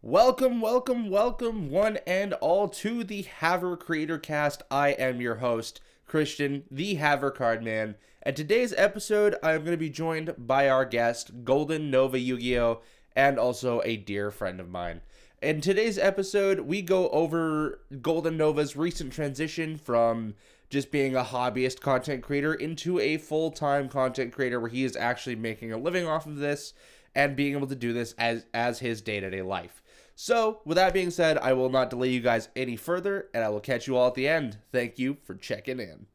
Welcome, welcome, welcome, one and all, to the Haver Creator Cast. I am your host, Christian, the Haver Card Man. And today's episode, I'm going to be joined by our guest, Golden Nova Yu Gi Oh! and also a dear friend of mine. In today's episode, we go over Golden Nova's recent transition from just being a hobbyist content creator into a full time content creator where he is actually making a living off of this and being able to do this as, as his day to day life. So, with that being said, I will not delay you guys any further, and I will catch you all at the end. Thank you for checking in.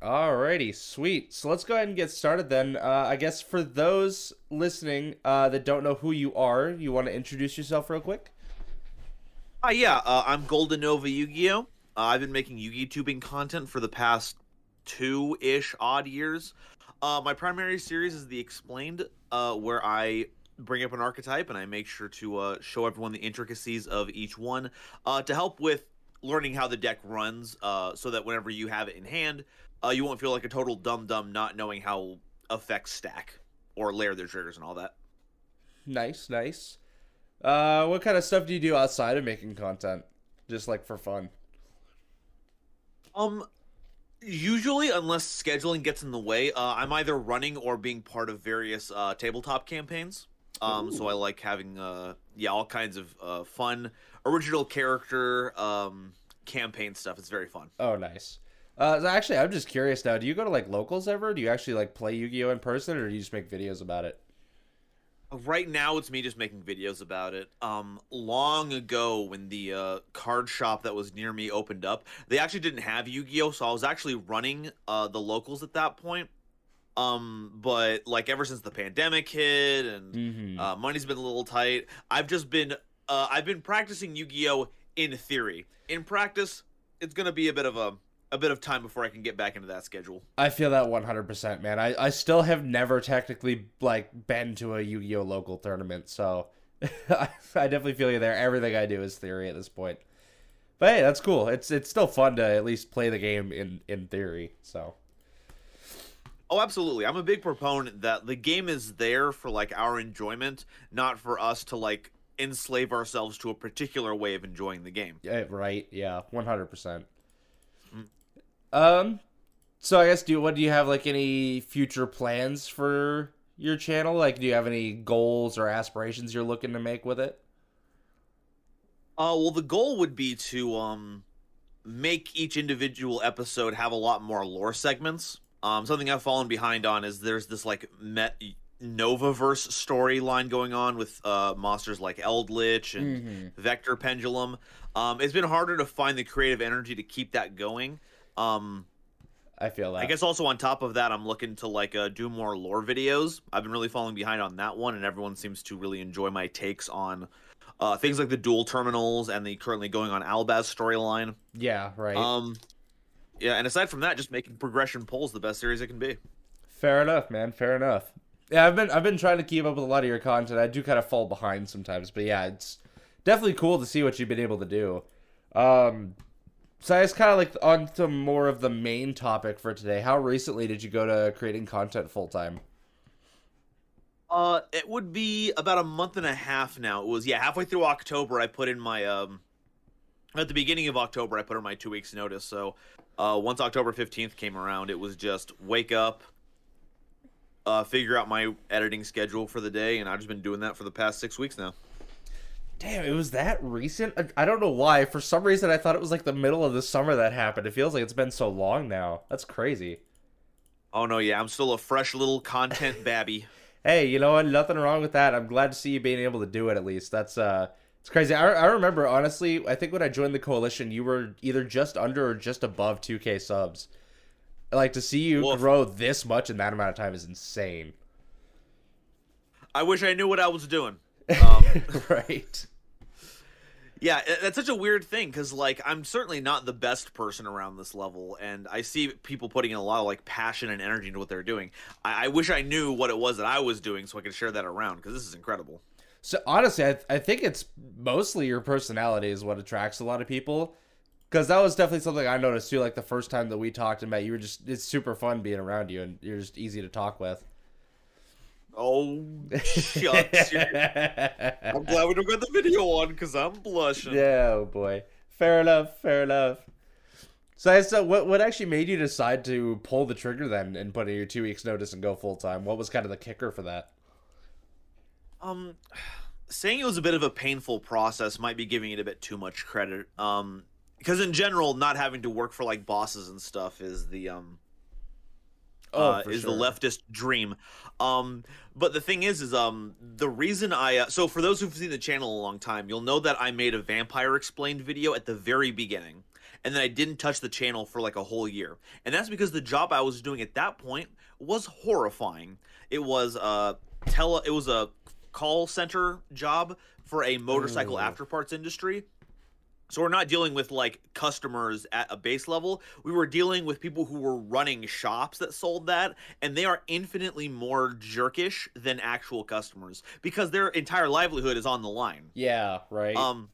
Alrighty, sweet. So let's go ahead and get started then. Uh, I guess for those listening uh, that don't know who you are, you want to introduce yourself real quick? Uh, yeah, uh, I'm Golden Nova Yu-Gi-Oh! Uh, I've been making Yu-Gi tubing content for the past two-ish odd years. Uh, my primary series is the Explained, uh, where I bring up an archetype and I make sure to uh, show everyone the intricacies of each one uh, to help with learning how the deck runs uh, so that whenever you have it in hand, uh, you won't feel like a total dum dum not knowing how effects stack or layer their triggers and all that. Nice, nice. Uh, what kind of stuff do you do outside of making content? Just like for fun? Um, usually, unless scheduling gets in the way, uh, I'm either running or being part of various uh, tabletop campaigns. Um, so I like having uh, yeah, all kinds of uh, fun original character um campaign stuff. It's very fun. Oh, nice. Uh, so actually, I'm just curious now. Do you go to like locals ever? Do you actually like play Yu-Gi-Oh in person, or do you just make videos about it? Right now, it's me just making videos about it. Um, long ago, when the uh, card shop that was near me opened up, they actually didn't have Yu-Gi-Oh, so I was actually running uh, the locals at that point. Um, but like ever since the pandemic hit and Mm-hmm. uh, money's been a little tight, I've just been uh, I've been practicing Yu-Gi-Oh in theory. In practice, it's gonna be a bit of a a bit of time before I can get back into that schedule. I feel that 100%, man. I, I still have never technically like been to a Yu-Gi-Oh local tournament, so I definitely feel you there. Everything I do is theory at this point. But hey, that's cool. It's it's still fun to at least play the game in in theory. So Oh, absolutely. I'm a big proponent that the game is there for like our enjoyment, not for us to like enslave ourselves to a particular way of enjoying the game. yeah, right, yeah, 100%. Um, so I guess do what do you have like any future plans for your channel? Like, do you have any goals or aspirations you're looking to make with it? Uh, well, the goal would be to um make each individual episode have a lot more lore segments. Um, something I've fallen behind on is there's this like Met Novaverse storyline going on with uh monsters like Eldlich and Mhm. Vector Pendulum. Um, it's been harder to find the creative energy to keep that going. Um, I feel that. I guess also on top of that, I'm looking to like uh, do more lore videos. I've been really falling behind on that one, and everyone seems to really enjoy my takes on uh, things like the duel terminals and the currently going on Albaz storyline. Yeah, right. Um, yeah, and aside from that, just making progression polls the best series it can be. Fair enough, man. Fair enough. Yeah, I've been I've been trying to keep up with a lot of your content. I do kind of fall behind sometimes, but yeah, it's definitely cool to see what you've been able to do. Um, so I guess kind of like on to more of the main topic for today. How recently did you go to creating content full time? Uh, it would be about a month and a half now. It was yeah, halfway through October. I put in my um, at the beginning of October, I put in my two weeks notice. So, uh, once October fifteenth came around, it was just wake up, uh, figure out my editing schedule for the day, and I've just been doing that for the past six weeks now. Damn, it was that recent. I, I don't know why. For some reason, I thought it was like the middle of the summer that happened. It feels like it's been so long now. That's crazy. Oh no, yeah, I'm still a fresh little content babby. hey, you know what? Nothing wrong with that. I'm glad to see you being able to do it at least. That's uh, it's crazy. I, I remember honestly. I think when I joined the coalition, you were either just under or just above 2K subs. Like to see you Woof. grow this much in that amount of time is insane. I wish I knew what I was doing. Um, right. Yeah, that's such a weird thing because, like, I'm certainly not the best person around this level, and I see people putting in a lot of like passion and energy into what they're doing. I, I wish I knew what it was that I was doing so I could share that around because this is incredible. So honestly, I, I think it's mostly your personality is what attracts a lot of people. Because that was definitely something I noticed too. Like the first time that we talked and met, you were just it's super fun being around you, and you're just easy to talk with. Oh, shucks. I'm glad we don't got the video on because I'm blushing. Yeah, oh boy. Fair enough. Fair enough. So, so what what actually made you decide to pull the trigger then and put in your two weeks notice and go full time? What was kind of the kicker for that? Um, saying it was a bit of a painful process might be giving it a bit too much credit. Um, because in general, not having to work for like bosses and stuff is the um Oh, uh, for is sure. the leftist dream. Um, but the thing is, is um, the reason I uh, so for those who've seen the channel a long time, you'll know that I made a vampire explained video at the very beginning, and then I didn't touch the channel for like a whole year, and that's because the job I was doing at that point was horrifying. It was a tele, it was a call center job for a motorcycle Ooh. afterparts industry. So we're not dealing with like customers at a base level. We were dealing with people who were running shops that sold that, and they are infinitely more jerkish than actual customers because their entire livelihood is on the line. Yeah, right. Um,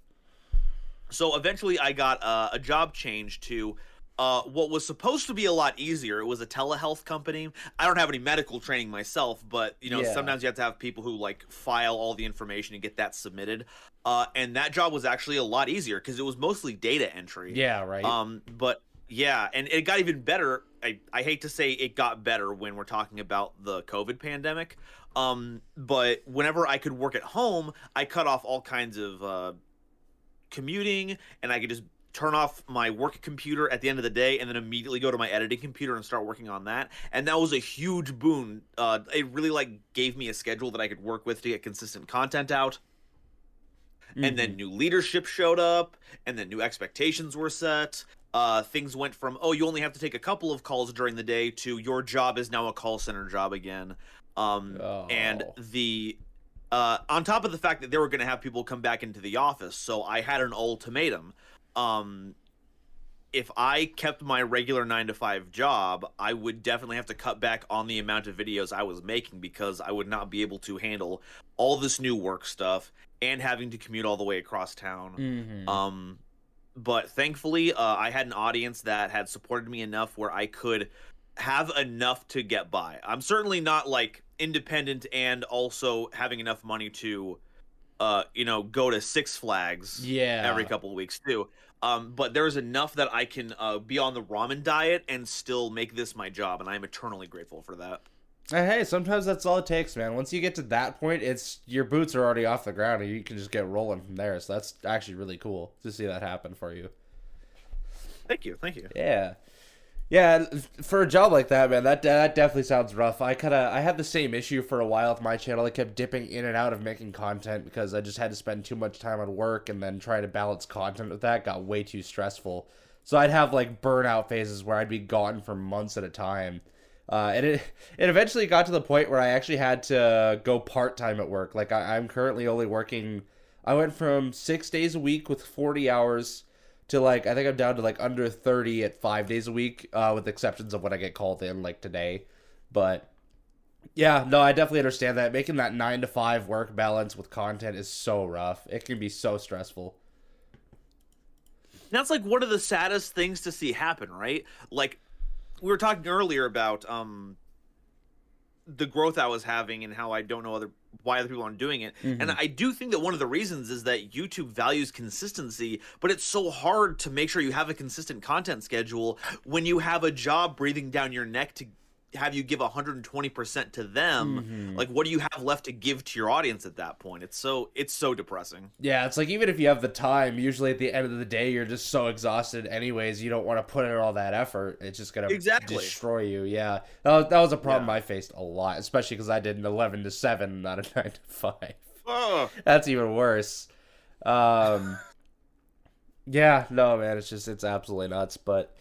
so eventually, I got uh, a job change to uh, what was supposed to be a lot easier. It was a telehealth company. I don't have any medical training myself, but you know, Yeah. sometimes you have to have people who like file all the information and get that submitted. Uh, and that job was actually a lot easier because it was mostly data entry. yeah, right. Um, but yeah, and it got even better. I, I hate to say it got better when we're talking about the COVID pandemic. Um, but whenever I could work at home, I cut off all kinds of uh, commuting, and I could just turn off my work computer at the end of the day, and then immediately go to my editing computer and start working on that. And that was a huge boon. Uh, it really like gave me a schedule that I could work with to get consistent content out and Mm-hmm. then new leadership showed up and then new expectations were set uh, things went from oh you only have to take a couple of calls during the day to your job is now a call center job again um, and Oh. the uh, on top of the fact that they were going to have people come back into the office so i had an ultimatum um, if I kept my regular nine to five job, I would definitely have to cut back on the amount of videos I was making because I would not be able to handle all this new work stuff and having to commute all the way across town. Mhm. Um, but thankfully, uh, I had an audience that had supported me enough where I could have enough to get by. I'm certainly not like independent and also having enough money to, uh, you know, go to Six Flags yeah. every couple of weeks too. Um, but there's enough that I can uh, be on the ramen diet and still make this my job, and I'm eternally grateful for that. Hey, sometimes that's all it takes, man. Once you get to that point, it's your boots are already off the ground and you can just get rolling from there. So that's actually really cool to see that happen for you. Thank you, thank you. Yeah. Yeah, for a job like that, man, that that definitely sounds rough. I kind of I had the same issue for a while with my channel. I kept dipping in and out of making content because I just had to spend too much time on work and then trying to balance content with that got way too stressful. So I'd have like burnout phases where I'd be gone for months at a time. Uh, and it it eventually got to the point where I actually had to go part time at work. Like I, I'm currently only working. I went from six days a week with 40 hours to like I think I'm down to like under 30 at five days a week, uh, with exceptions of when I get called in, like today. But yeah, no, I definitely understand that. Making that nine to five work balance with content is so rough. It can be so stressful. That's like one of the saddest things to see happen, right? Like we were talking earlier about um the growth I was having and how I don't know other why other people aren't doing it. And mm-hmm. I do think that one of the reasons is that YouTube values consistency, but it's so hard to make sure you have a consistent content schedule when you have a job breathing down your neck to have you give 120% to them. Like what do you have left to give to your audience at that point? It's so it's so depressing. Yeah, it's like even if you have the time, usually at the end of the day, you're just so exhausted, anyways. You don't want to put in all that effort. It's just gonna Exactly. destroy you. Yeah, that was, that was a problem Yeah. I faced a lot, especially because I did an eleven to seven, not a nine to five. Ugh. That's even worse. Um, yeah, no, man, it's just it's absolutely nuts. But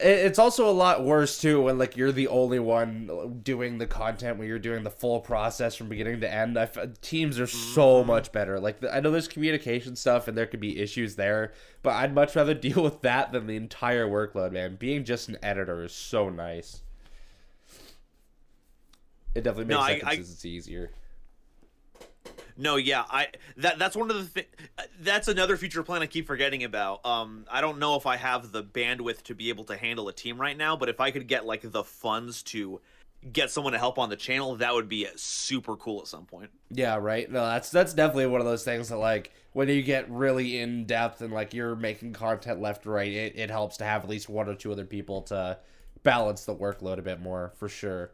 it's also a lot worse too when like you're the only one doing the content when you're doing the full process from beginning to end. I f- teams are so mm-hmm. much better. Like the, I know there's communication stuff and there could be issues there, but I'd much rather deal with that than the entire workload. Man, being just an editor is so nice. It definitely No, makes I- that I- easier. No, yeah, I that that's one of the thi- that's another future plan I keep forgetting about. Um, I don't know if I have the bandwidth to be able to handle a team right now, but if I could get like the funds to get someone to help on the channel, that would be super cool at some point. Yeah, right. No, that's that's definitely one of those things that like when you get really in depth and like you're making content left right, it, it helps to have at least one or two other people to balance the workload a bit more for sure.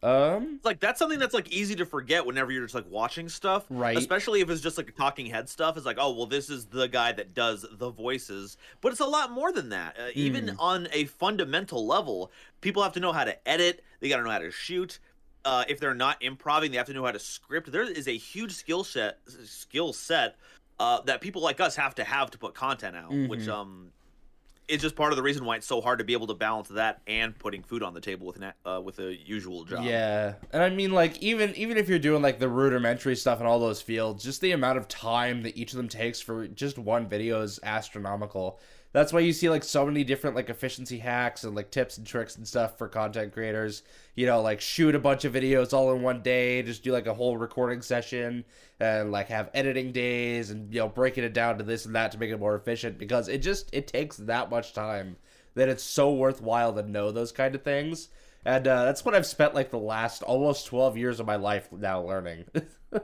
Um, like that's something that's like easy to forget whenever you're just like watching stuff, right? Especially if it's just like a talking head stuff. It's like, oh well, this is the guy that does the voices, but it's a lot more than that. Uh, mm. Even on a fundamental level, people have to know how to edit. They got to know how to shoot. Uh, if they're not improving, they have to know how to script. There is a huge skill set skill set uh, that people like us have to have to put content out, mm-hmm. which um it's just part of the reason why it's so hard to be able to balance that and putting food on the table with an uh, with a usual job. Yeah, and I mean like even even if you're doing like the rudimentary stuff in all those fields, just the amount of time that each of them takes for just one video is astronomical that's why you see like so many different like efficiency hacks and like tips and tricks and stuff for content creators. You know like shoot a bunch of videos all in one day just do like a whole recording session and like have editing days and you know breaking it down to this and that to make it more efficient because it just it takes that much time that it's so worthwhile to know those kind of things. And uh, that's what i've spent like the last almost 12 years of my life now learning.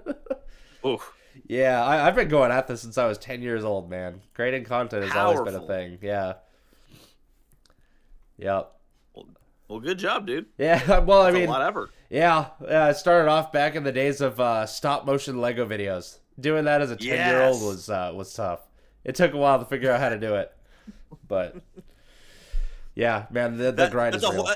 Oof. Yeah, I, have been going at this since I was ten years old, man. Creating content has Powerful. always been a thing. Yeah. Yep. Well, well good job, dude. Yeah. Well, That's I mean, a lot. Yeah, yeah. It started off back in the days of uh, stop motion Lego videos. Doing that as a ten yes. year old was uh, was tough. It took a while to figure out how to do it, but yeah, man, the, the that, grind is real. Whole,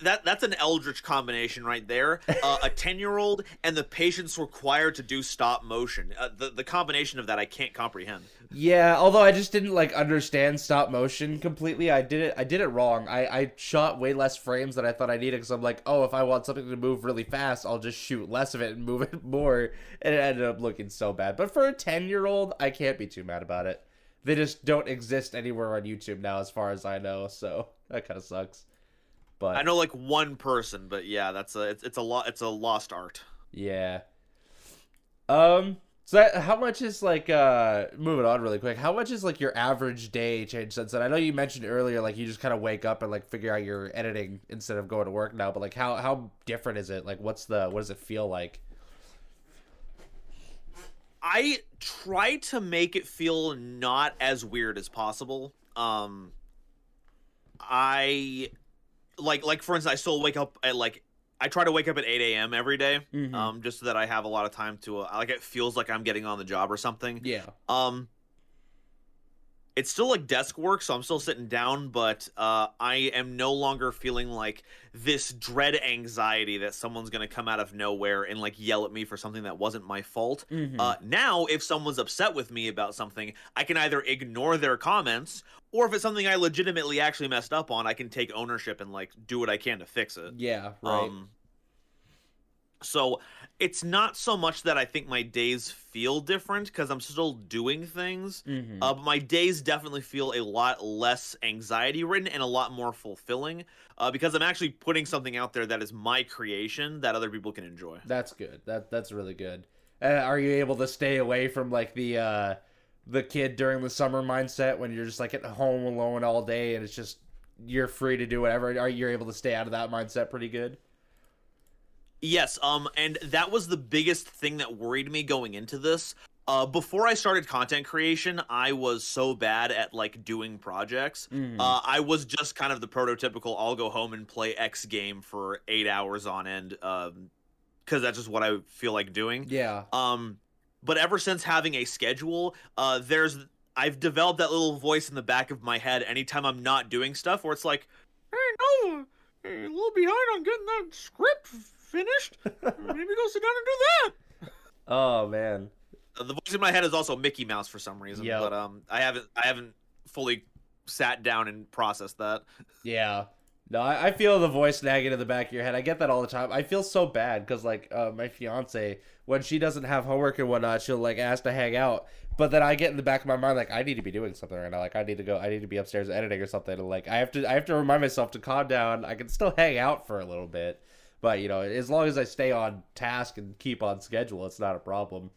that that's an eldritch combination right there. Uh, a ten year old and the patience required to do stop motion. Uh, the the combination of that I can't comprehend. Yeah, although I just didn't like understand stop motion completely. I did it. I did it wrong. I I shot way less frames than I thought I needed because I'm like, oh, if I want something to move really fast, I'll just shoot less of it and move it more, and it ended up looking so bad. But for a ten year old, I can't be too mad about it. They just don't exist anywhere on YouTube now, as far as I know. So that kind of sucks. But I know like one person, but yeah, that's a it's, it's a lot it's a lost art. Yeah. Um. So that, how much is like uh moving on really quick? How much is like your average day change since then? I know you mentioned earlier like you just kind of wake up and like figure out your editing instead of going to work now, but like how how different is it? Like what's the what does it feel like? I try to make it feel not as weird as possible. Um I like like for instance, I still wake up at like I try to wake up at 8 a.m. every day, mm-hmm. um, just so that I have a lot of time to uh, like it feels like I'm getting on the job or something. Yeah. Um. It's still like desk work, so I'm still sitting down, but uh, I am no longer feeling like this dread anxiety that someone's gonna come out of nowhere and like yell at me for something that wasn't my fault. Mm-hmm. Uh, now, if someone's upset with me about something, I can either ignore their comments or if it's something I legitimately actually messed up on, I can take ownership and like do what I can to fix it. Yeah, right. Um, so it's not so much that I think my days feel different because I'm still doing things. Mm-hmm. Uh, but my days definitely feel a lot less anxiety ridden and a lot more fulfilling uh, because I'm actually putting something out there that is my creation that other people can enjoy. That's good. That that's really good. Uh, are you able to stay away from like the uh, the kid during the summer mindset when you're just like at home alone all day and it's just you're free to do whatever are you able to stay out of that mindset pretty good yes um and that was the biggest thing that worried me going into this uh, before I started content creation, I was so bad at like doing projects. Mm. Uh, I was just kind of the prototypical. I'll go home and play X game for eight hours on end, because um, that's just what I feel like doing. Yeah. Um, but ever since having a schedule, uh, there's I've developed that little voice in the back of my head anytime I'm not doing stuff where it's like, hey, no, hey, a little behind on getting that script finished. Maybe go sit down and do that. Oh man. The voice in my head is also Mickey Mouse for some reason, yep. but um, I haven't I haven't fully sat down and processed that. Yeah. No, I, I, feel the voice nagging in the back of your head. I get that all the time. I feel so bad because, like, uh, my fiance, when she doesn't have homework and whatnot, she'll like ask to hang out. But then I get in the back of my mind, like, I need to be doing something right now. Like, I need to go. I need to be upstairs editing or something. And, like, I have to. I have to remind myself to calm down. I can still hang out for a little bit, but you know, as long as I stay on task and keep on schedule, it's not a problem.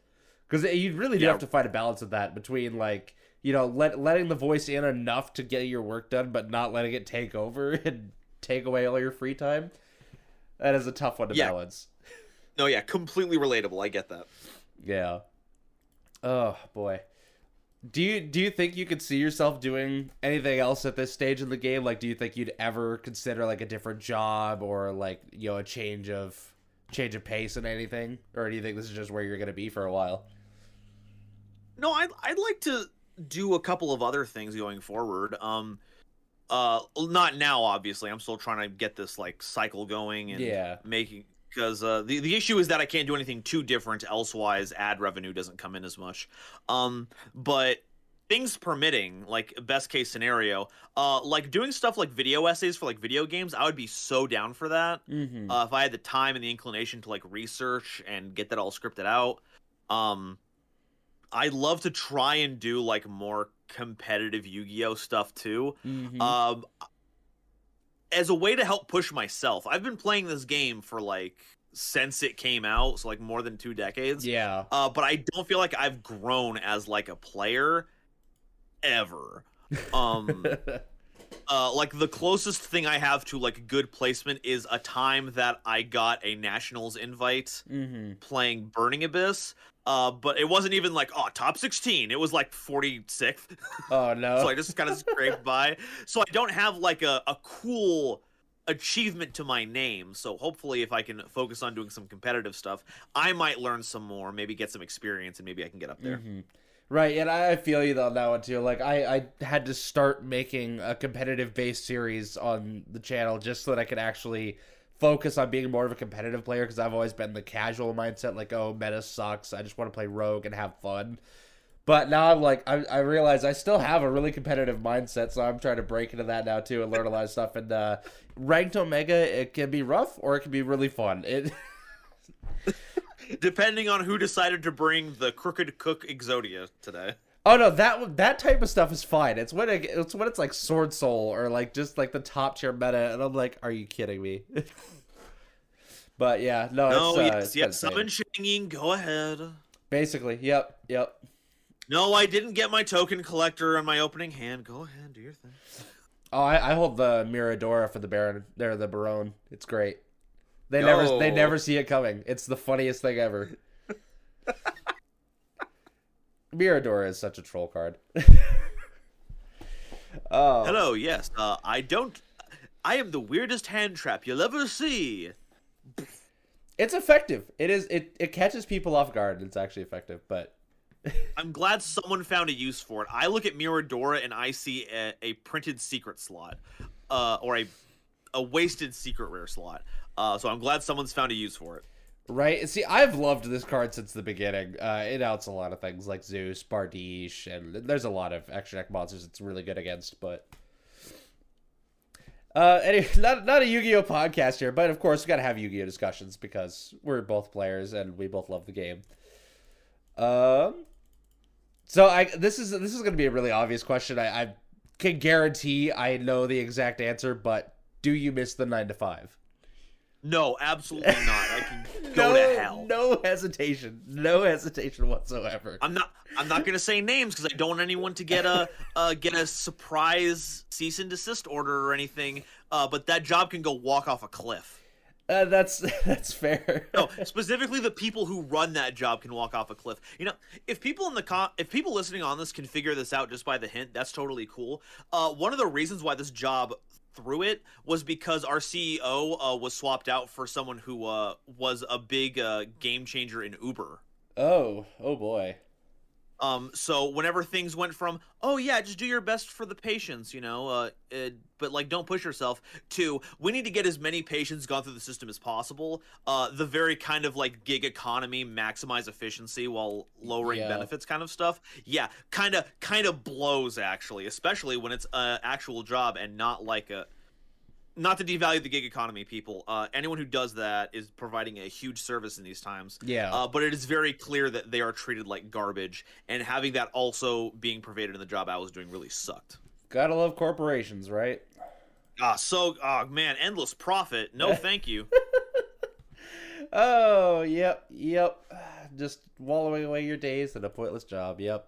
Because you really do yeah. have to find a balance of that between like you know let letting the voice in enough to get your work done, but not letting it take over and take away all your free time. That is a tough one to Yeah. balance. No, yeah, completely relatable. I get that. Yeah. Oh boy. Do you do you think you could see yourself doing anything else at this stage in the game? Like, do you think you'd ever consider like a different job or like you know a change of change of pace and anything, or do you think this is just where you're gonna be for a while? No, I'd I'd like to do a couple of other things going forward. Um, uh, not now, obviously. I'm still trying to get this like cycle going and Yeah. making because uh, the the issue is that I can't do anything too different. Elsewise, ad revenue doesn't come in as much. Um, but things permitting, like best case scenario, uh, like doing stuff like video essays for like video games, I would be so down for that. Mm-hmm. Uh, if I had the time and the inclination to like research and get that all scripted out, um, I'd love to try and do like more competitive Yu-Gi-Oh stuff too. mm-hmm. Um, as a way to help push myself, I've been playing this game for like since it came out, so like more than two decades. yeah. Uh, but I don't feel like I've grown as like a player ever. Um, uh, like the closest thing I have to like good placement is a time that I got a nationals invite mm-hmm. playing Burning Abyss. Uh, but it wasn't even like oh top 16. It was like 46th. Oh no. so I just kind of scraped by. So I don't have like a, a cool achievement to my name. So hopefully, if I can focus on doing some competitive stuff, I might learn some more, maybe get some experience, and maybe I can get up there. Mhm. Right, and I I feel you on that one too. Like I, I had to start making a competitive based series on the channel just so that I could actually focus on being more of a competitive player because I've always been the casual mindset, like oh meta sucks, I just want to play rogue and have fun. But now I'm like I, I realize I still have a really competitive mindset, so I'm trying to break into that now too and learn a lot of stuff. And uh, ranked omega, it can be rough or it can be really fun. It Depending on who decided to bring the Crooked Cook Exodia today. Oh no, that that type of stuff is fine. It's when it, it's when it's like Sword Soul or like just like the top tier meta, and I'm like, are you kidding me? but yeah, no, No, it's, uh, yes, it's yes, insane. summon Chengying, go ahead. Basically, yep, yep. No, I didn't get my token collector on my opening hand. Go ahead, do your thing. Oh, I, I hold the Miradora for the Baronne. They're the Baronne. It's great. They never they never see it coming. It's the funniest thing ever. Miradora is such a troll card. oh, Hello, yes. Uh, I don't. I am the weirdest hand trap you'll ever see. it's effective. It is. It it catches people off guard. It's actually effective, but I'm glad someone found a use for it. I look at Miradora and I see a, a printed secret slot, uh, or a a wasted secret rare slot. Uh, so I'm glad someone's found a use for it. Right. See, I've loved this card since the beginning. Uh, it outs a lot of things like Zeus, Bardiche, and there's a lot of extra deck monsters it's really good against. But uh, anyway, not not a Yu-Gi-Oh podcast here, but of course we got to have Yu-Gi-Oh discussions because we're both players and we both love the game. Um, so I this is this is gonna be a really obvious question. I, I can guarantee I know the exact answer, but do you miss the nine to five? No, absolutely not. I go no, to hell. No hesitation. No hesitation whatsoever. I'm not. I'm not gonna say names because I don't want anyone to get a uh, get a surprise cease and desist order or anything. Uh, but that job can go walk off a cliff. Uh, that's that's fair. No, specifically the people who run that job can walk off a cliff. You know, if people in the con- if people listening on this can figure this out just by the hint, that's totally cool. Uh, one of the reasons why this job threw it was because our CEO uh, was swapped out for someone who uh, was a big uh, game changer in Uber. Oh, oh boy. Um, so whenever things went from, oh yeah, just do your best for the patients, you know, uh, uh, but like don't push yourself, to we need to get as many patients gone through the system as possible. Uh, the very kind of like gig economy, maximize efficiency while lowering Yeah. benefits kind of stuff. Yeah, kind of kind of blows actually, especially when it's a actual job and not like a. Not to devalue the gig economy, people. Uh, anyone who does that is providing a huge service in these times. Yeah. Uh, but it is very clear that they are treated like garbage, and having that also being pervaded in the job I was doing really sucked. Gotta love corporations, right? Ah, so, oh man, endless profit. No, thank you. Oh, yep, yep. Just wallowing away your days in a pointless job. Yep.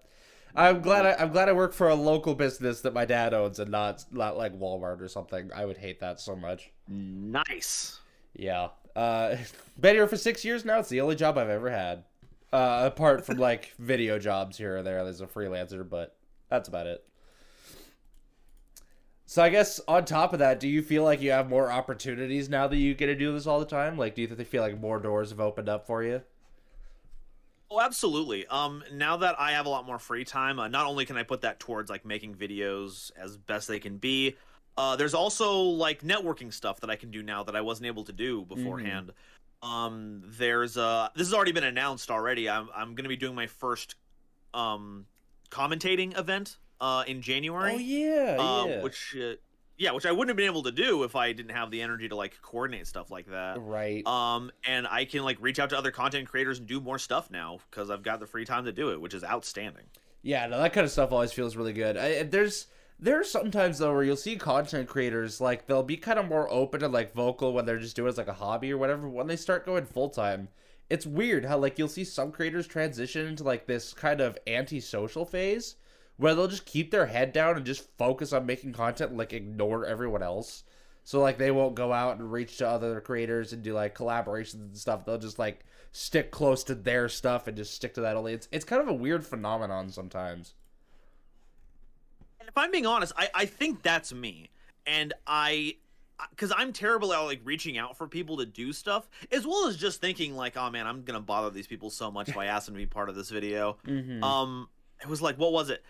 I'm glad I, I'm glad I work for a local business that my dad owns and not not like Walmart or something. I would hate that so much. Nice. Yeah. Uh, been here for six years now. It's the only job I've ever had, uh, apart from like video jobs here or there as a freelancer, but that's about it. So I guess on top of that, do you feel like you have more opportunities now that you get to do this all the time? Like, do you feel like more doors have opened up for you? Oh, absolutely. Um, now that I have a lot more free time, uh, not only can I put that towards like making videos as best they can be, uh, there's also like networking stuff that I can do now that I wasn't able to do beforehand. Um, there's uh, this has already been announced already. I'm I'm gonna be doing my first um commentating event uh in January. Oh yeah, uh, yeah. which uh, yeah, which I wouldn't have been able to do if I didn't have the energy to like coordinate stuff like that. right. Um, and I can like reach out to other content creators and do more stuff now because I've got the free time to do it, which is outstanding. Yeah, no, that kind of stuff always feels really good. I, there's are sometimes though where you'll see content creators like they'll be kind of more open and like vocal when they're just doing it as like a hobby or whatever. When they start going full time, it's weird how like you'll see some creators transition into like this kind of anti-social phase where they'll just keep their head down and just focus on making content and like ignore everyone else. So like they won't go out and reach to other creators and do like collaborations and stuff. They'll just like stick close to their stuff and just stick to that only. It's it's kind of a weird phenomenon sometimes. And if I'm being honest, I I think that's me, and I. Because I'm terrible at like reaching out for people to do stuff, as well as just thinking like, "Oh man, I'm gonna bother these people so much if I ask them to be part of this video." Mm-hmm. Um, it was like, what was it?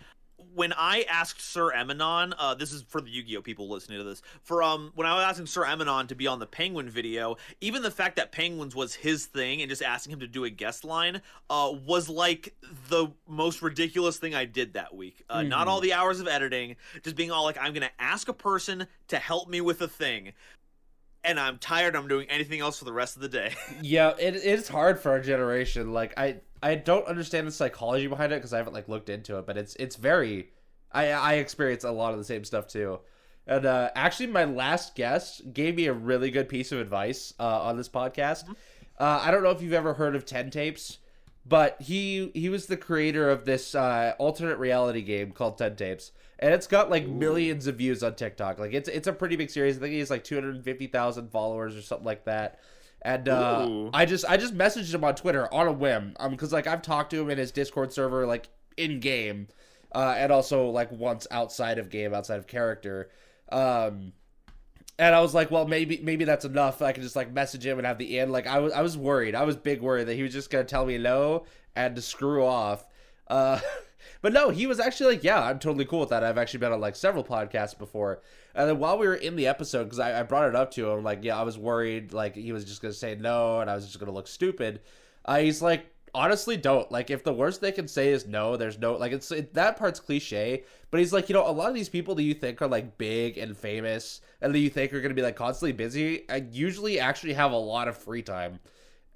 When I asked Sir Eminon, uh, this is for the Yu-Gi-Oh people listening to this. For um, when I was asking Sir Eminon to be on the Penguin video, even the fact that Penguins was his thing and just asking him to do a guest line, uh, was like the most ridiculous thing I did that week. Uh, Not Mhm. all the hours of editing, just being all like, I'm gonna ask a person to help me with a thing, and I'm tired. I'm doing anything else for the rest of the day. Yeah, it it's hard for our generation. Like I I don't understand the psychology behind it because I haven't like looked into it, but it's it's very I I experience a lot of the same stuff too. And uh, actually, my last guest gave me a really good piece of advice uh, on this podcast. Uh, I don't know if you've ever heard of Ten Tapes, but he he was the creator of this uh, alternate reality game called Ten Tapes, and it's got like millions of views on TikTok. Like it's it's a pretty big series. I think he has like two hundred fifty thousand followers or something like that. And uh, I just I just messaged him on Twitter on a whim, um, because like I've talked to him in his Discord server like in game, uh, and also like once outside of game, outside of character. Um, and I was like, well, maybe maybe that's enough. I can just like message him and have the end. Like I was I was worried. I was big worried that he was just gonna tell me no and to screw off. Uh, but no, he was actually like, yeah, I'm totally cool with that. I've actually been on like several podcasts before. And then while we were in the episode, because I, I brought it up to him, like, yeah, I was worried like he was just gonna say no and I was just gonna look stupid. Uh, he's like, honestly, don't like if the worst they can say is no. There's no like it's it, that part's cliche, but he's like, you know, a lot of these people that you think are like big and famous and that you think are gonna be like constantly busy, I usually actually have a lot of free time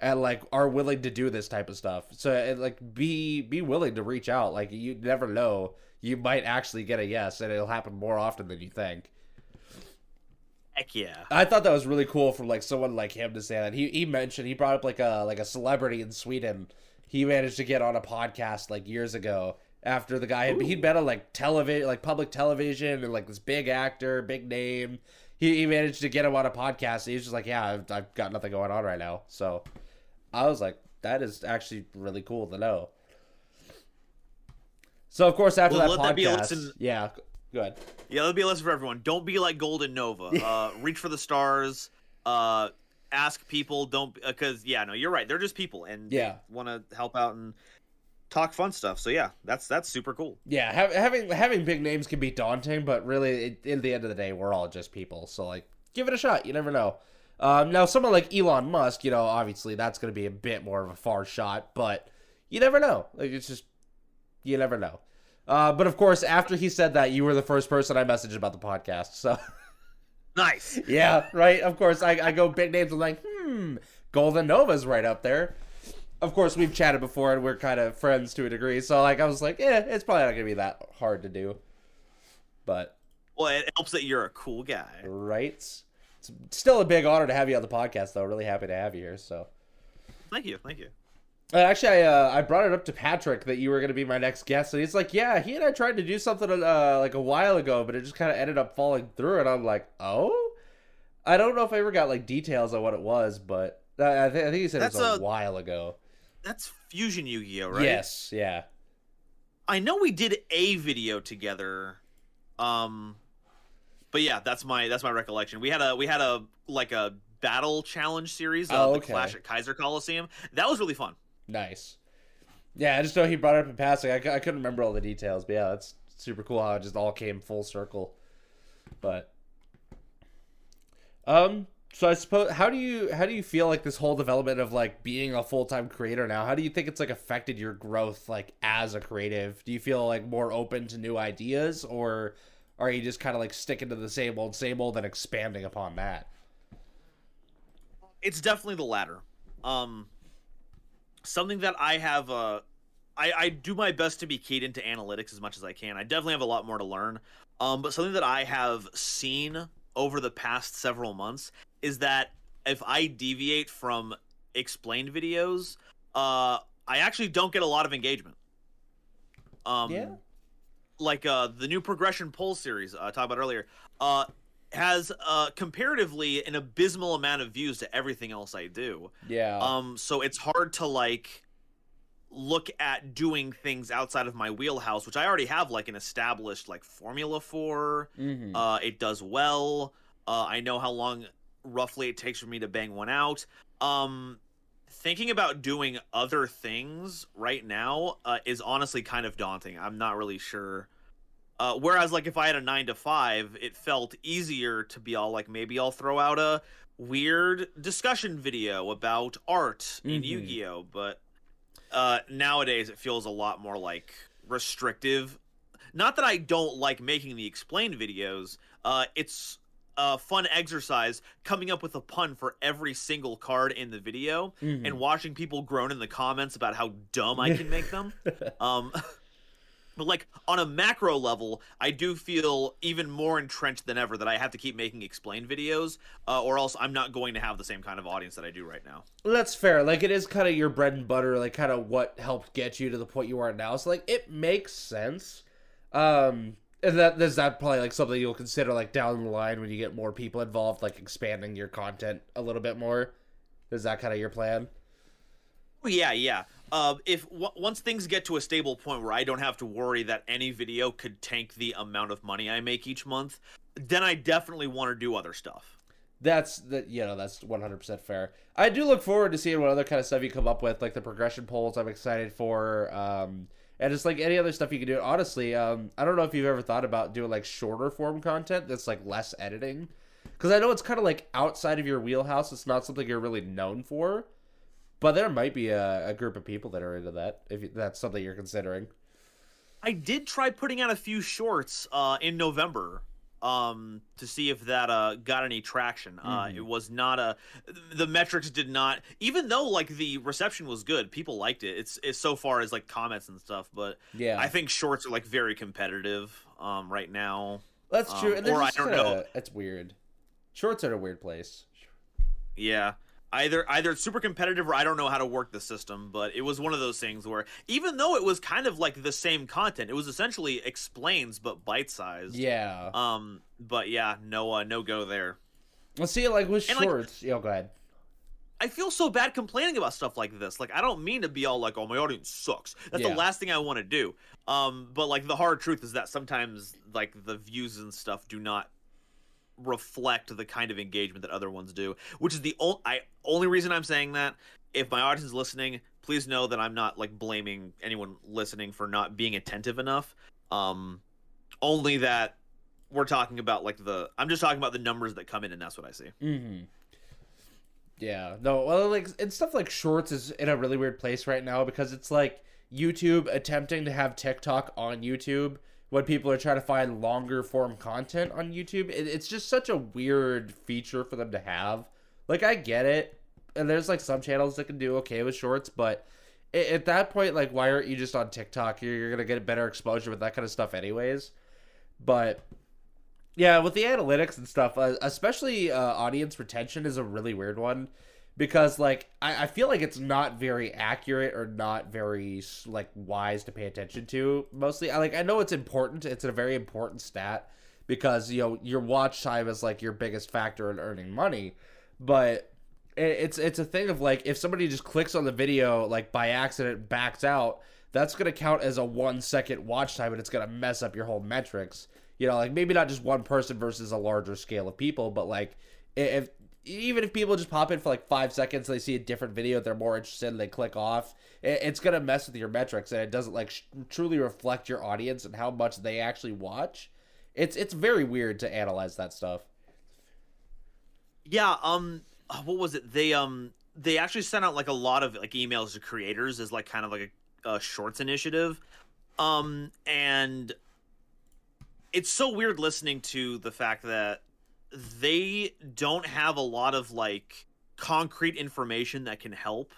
and like are willing to do this type of stuff. So and, like be be willing to reach out. Like you never know, you might actually get a yes, and it'll happen more often than you think. Heck yeah. I thought that was really cool from like someone like him to say that. He he mentioned he brought up like a like a celebrity in Sweden. He managed to get on a podcast like years ago after the guy had he'd been on like television like public television and like this big actor, big name. He, he managed to get him on a podcast. He was just like, yeah, I've, I've got nothing going on right now. So I was like, that is actually really cool to know. So of course after Well, that let that be a podcast, lesson- yeah, go ahead. Yeah, that'll be a lesson for everyone. Don't be like Golden Nova. Uh, reach for the stars. Uh, ask people. Don't because yeah, no, you're right. They're just people and Yeah. want to help out and talk fun stuff. So yeah, that's that's super cool. Yeah, ha- having having big names can be daunting, but really, it, in the end of the day, we're all just people. So like, give it a shot. You never know. Um, now, someone like Elon Musk, you know, obviously that's going to be a bit more of a far shot, but you never know. Like, it's just you never know. Uh, but of course, after he said that, you were the first person I messaged about the podcast. So Nice. yeah, right. Of course, I, I go big names. I'm like, hmm, Golden Nova's right up there. Of course, we've chatted before and we're kind of friends to a degree. So like, I was like, yeah, it's probably not gonna be that hard to do. But Well, it helps that you're a cool guy. right, it's still a big honor to have you on the podcast, though. Really happy to have you here. So Thank you. Thank you. Uh, actually, I uh, I brought it up to Patrick that you were gonna be my next guest, and he's like, "Yeah, he and I tried to do something uh, like a while ago, but it just kind of ended up falling through." And I'm like, "Oh, I don't know if I ever got like details on what it was, but I, I, th- I think he said That's it was a, a- while ago." That's Fusion Yu-Gi-Oh, right? Yes, yeah, I know we did a video together. Um but yeah, that's my that's my recollection. We had a we had a like a battle challenge series of Oh, the. Clash at Kaiser Colosseum. That was really fun. nice. Yeah, I just know he brought it up in passing. I, I couldn't remember all the details, but yeah, that's super cool how it just all came full circle. But um, so I suppose how do you how do you feel like this whole development of like being a full time creator now? How do you think it's like affected your growth like as a creative? Do you feel like more open to new ideas, or are you just kind of like sticking to the same old same old and expanding upon that? It's definitely the latter. Um something that I have uh I, I do my best to be keyed into analytics as much as I can. I definitely have a lot more to learn. Um, but something that I have seen over the past several months is that if I deviate from explained videos, uh, I actually don't get a lot of engagement. Um, Yeah. Like uh, the new progression poll series uh, I talked about earlier uh, has uh, comparatively an abysmal amount of views to everything else I do. Yeah. Um, so it's hard to like look at doing things outside of my wheelhouse, which I already have like an established like formula for. Mhm. Uh, it does well. Uh, I know how long roughly it takes for me to bang one out. Um, thinking about doing other things right now uh, is honestly kind of daunting. I'm not really sure. Uh, whereas, like, if I had a nine to five, it felt easier to be all like, maybe I'll throw out a weird discussion video about art in Mhm. Yu-Gi-Oh. But uh, nowadays, it feels a lot more like restrictive. Not that I don't like making the explained videos. Uh, it's a fun exercise coming up with a pun for every single card in the video Mhm. and watching people groan in the comments about how dumb I can make them. Um, but like on a macro level, I do feel even more entrenched than ever that I have to keep making explain videos, uh, or else I'm not going to have the same kind of audience that I do right now. That's fair. Like it is kind of your bread and butter, like kind of what helped get you to the point you are now. So like it makes sense. Um and that is that probably like something you'll consider like down the line when you get more people involved, like expanding your content a little bit more. Is that kind of your plan? Yeah, yeah. Uh, if w- once things get to a stable point where I don't have to worry that any video could tank the amount of money I make each month, then I definitely want to do other stuff. That's that you know that's one hundred percent fair. I do look forward to seeing what other kind of stuff you come up with, like the progression polls. I'm excited for, um, and just like any other stuff you can do. Honestly, um, I don't know if you've ever thought about doing like shorter form content that's like less editing, because I know it's kind of like outside of your wheelhouse. It's not something you're really known for, but there might be a, a group of people that are into that if that's something you're considering. I did try putting out a few shorts uh, in November um, to see if that uh, got any traction. Uh, Mhm. it was not a. The metrics did not, even though like the reception was good, people liked it. It's, it's so far as like comments and stuff, but Yeah, I think shorts are like very competitive um, right now. that's true. um, and or I don't know. It's weird. Shorts are a weird place. Yeah. Either either it's super competitive or I don't know how to work the system, but it was one of those things where even though it was kind of like the same content, it was essentially explains but bite sized. Yeah. Um but yeah, no uh, no go there. Let's see, like with And, like- shorts. Yo, go ahead. I feel so bad complaining about stuff like this. Like I don't mean to be all like, "Oh, my audience sucks." That's Yeah. the last thing I want to do. Um, but like the hard truth is that sometimes like the views and stuff do not reflect the kind of engagement that other ones do. Which is the only reason I'm saying that. If my audience is listening, please know that I'm not like blaming anyone listening for not being attentive enough. Um, only that we're talking about like the I'm just talking about the numbers that come in, and that's what I see. Mm-hmm. Yeah. No. Well, like and stuff like shorts is in a really weird place right now because it's like YouTube attempting to have TikTok on YouTube when people are trying to find longer form content on YouTube. It, it's just such a weird feature for them to have. Like I get it, and there's like some channels that can do okay with shorts, but a- at that point, like, why aren't you just on TikTok? You're, you're gonna get better exposure with that kind of stuff, anyways. But yeah, with the analytics and stuff, uh, especially uh, audience retention is a really weird one because like I, I feel like it's not very accurate or not very like wise to pay attention to mostly. I like I know it's important it's a very important stat because you know your watch time is like your biggest factor in earning money but it's it's a thing of like if somebody just clicks on the video like by accident backs out that's going to count as a one second watch time and it's going to mess up your whole metrics. You know like maybe not just one person versus a larger scale of people but like if even if people just pop in for like five seconds, they see a different video, they're more interested, and they click off. It's gonna mess with your metrics, and it doesn't like sh- truly reflect your audience and how much they actually watch. It's it's very weird to analyze that stuff. Yeah. Um. What was it? They um they actually sent out like a lot of like emails to creators as like kind of like a, a shorts initiative. Um. And it's so weird listening to the fact that they don't have a lot of like concrete information that can help.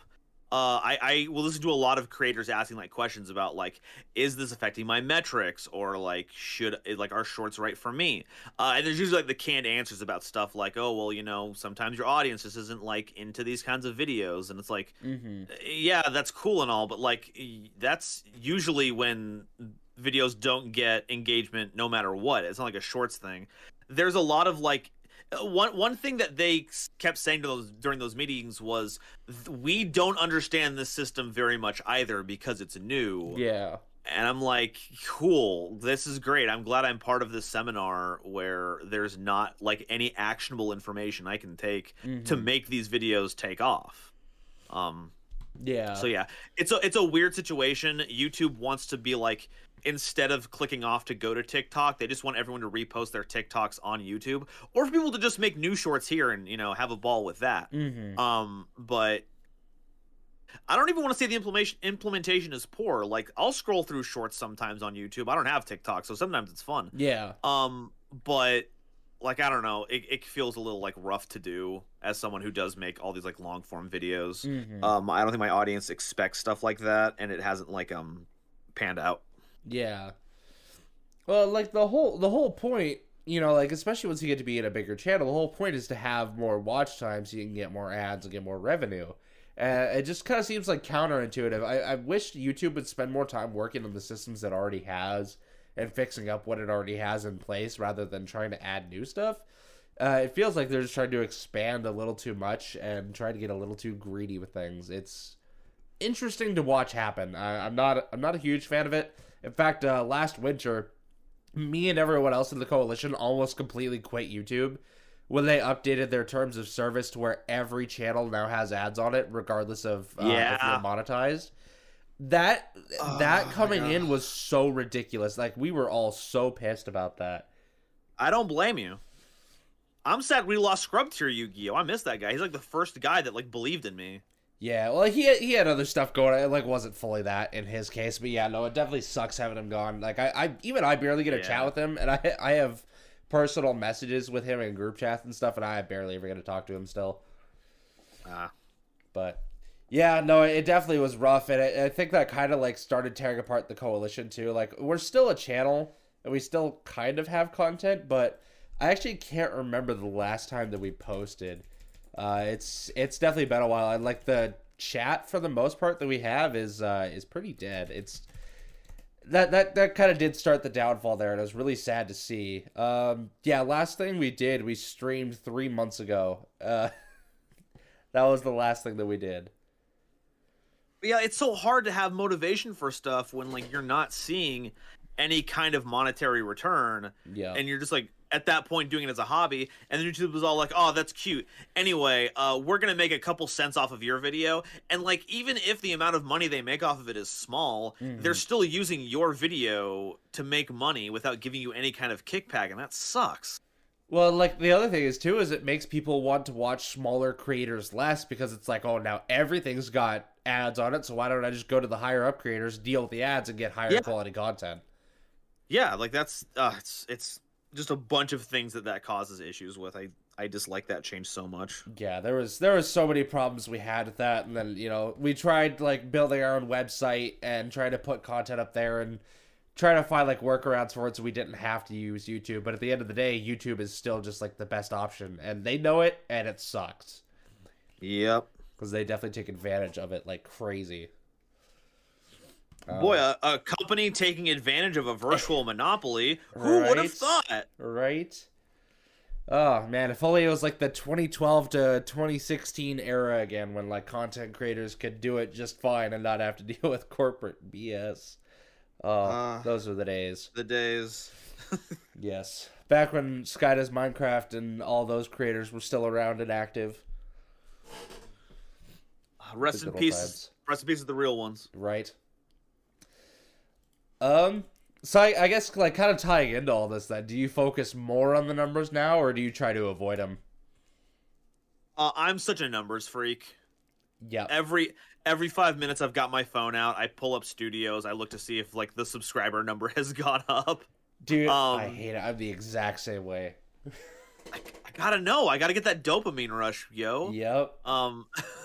Uh, I, I will listen to a lot of creators asking like questions about like is this affecting my metrics or like should like are shorts right for me uh, and there's usually like the canned answers about stuff like oh well you know sometimes your audience just isn't like into these kinds of videos and it's like mm-hmm. yeah that's cool and all but like that's usually when videos don't get engagement no matter what it's not like a shorts thing there's a lot of like uh, one one thing that they kept saying to those during those meetings was we don't understand this system very much either because it's new. Yeah. And I'm like, cool, this is great. I'm glad I'm part of this seminar where there's not like any actionable information I can take mm-hmm. to make these videos take off. Um yeah. So yeah, it's a it's a weird situation. YouTube wants to be like instead of clicking off to go to TikTok, they just want everyone to repost their TikToks on YouTube, or for people to just make new shorts here and you know have a ball with that. Mm-hmm. Um, but I don't even want to say the implementation implementation is poor. Like I'll scroll through shorts sometimes on YouTube. I don't have TikTok, so sometimes it's fun. Yeah. Um, but like I don't know, it, it feels a little like rough to do as someone who does make all these like long form videos. Mm-hmm. Um, I don't think my audience expects stuff like that, and it hasn't like um panned out. Yeah. Well, like the whole the whole point, you know, like especially once you get to be in a bigger channel, the whole point is to have more watch time so you can get more ads and get more revenue. And it just kind of seems like counterintuitive. I, I wish YouTube would spend more time working on the systems that already has and fixing up what it already has in place rather than trying to add new stuff. Uh, it feels like they're just trying to expand a little too much and try to get a little too greedy with things. It's interesting to watch happen. I, I'm not I'm not a huge fan of it. In fact, uh, last winter, me and everyone else in the coalition almost completely quit YouTube when they updated their terms of service to where every channel now has ads on it, regardless of uh, yeah. if you're monetized. That oh, that coming in was so ridiculous. Like we were all so pissed about that. I don't blame you. I'm sad we lost Scrub Tier Yu-Gi-Oh. I miss that guy. He's like the first guy that like believed in me. Yeah, well, he had, he had other stuff going. It like wasn't fully that in his case, but yeah, no, it definitely sucks having him gone. Like I, I even I barely get a yeah. chat with him, and I I have personal messages with him in group chats and stuff, and I barely ever get to talk to him still. Ah, but yeah, no, it definitely was rough, and I, I think that kind of like started tearing apart the coalition too. Like we're still a channel, and we still kind of have content, but I actually can't remember the last time that we posted. Uh, it's it's definitely been a while. And like the chat for the most part that we have is uh, is pretty dead. It's that that that kind of did start the downfall there, and it was really sad to see. Um, yeah, last thing we did, we streamed three months ago. Uh, that was the last thing that we did. Yeah, it's so hard to have motivation for stuff when like you're not seeing any kind of monetary return. Yeah, and you're just like, at that point doing it as a hobby and then youtube was all like oh that's cute anyway uh, we're gonna make a couple cents off of your video and like even if the amount of money they make off of it is small mm-hmm. they're still using your video to make money without giving you any kind of kickback and that sucks well like the other thing is too is it makes people want to watch smaller creators less because it's like oh now everything's got ads on it so why don't i just go to the higher up creators deal with the ads and get higher yeah. quality content yeah like that's uh, it's it's just a bunch of things that that causes issues with. I I dislike that change so much. Yeah, there was there was so many problems we had with that, and then you know we tried like building our own website and trying to put content up there and trying to find like workarounds for it so we didn't have to use YouTube. But at the end of the day, YouTube is still just like the best option, and they know it, and it sucks. Yep. because they definitely take advantage of it like crazy. Boy, Um, a, a company taking advantage of a virtual monopoly. Who would Right? have thought? right? Oh man, if only it was like the 2012 to 2016 era again, when like content creators could do it just fine and not have to deal with corporate BS. Oh, Uh. those were the days. The days. Yes, back when Sky Does Minecraft and all those creators were still around and active. Rest in peace. Rest in peace of the real ones. Right. Um. So I, I guess like kind of tying into all this, then, do you focus more on the numbers now, or do you try to avoid them? Uh, I'm such a numbers freak. Yeah. Every every five minutes, I've got my phone out. I pull up studios. I look to see if like the subscriber number has gone up. Dude, I Um, hate it. I'm the exact same way. I, I gotta know. I gotta get that dopamine rush, yo. Yep. Um,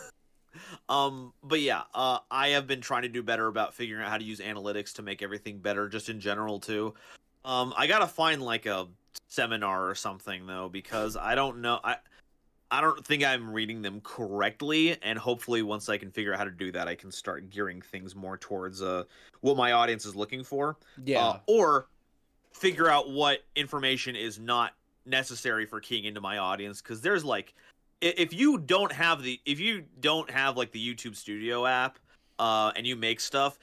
um, but yeah, uh, I have been trying to do better about figuring out how to use analytics to make everything better, just in general too. Um, I gotta find like a seminar or something though, because I don't know. I I don't think I'm reading them correctly, and hopefully, once I can figure out how to do that, I can start gearing things more towards uh what my audience is looking for. Yeah. Uh, or figure out what information is not necessary for keying into my audience because there's like if you don't have the if you don't have like the youtube studio app uh and you make stuff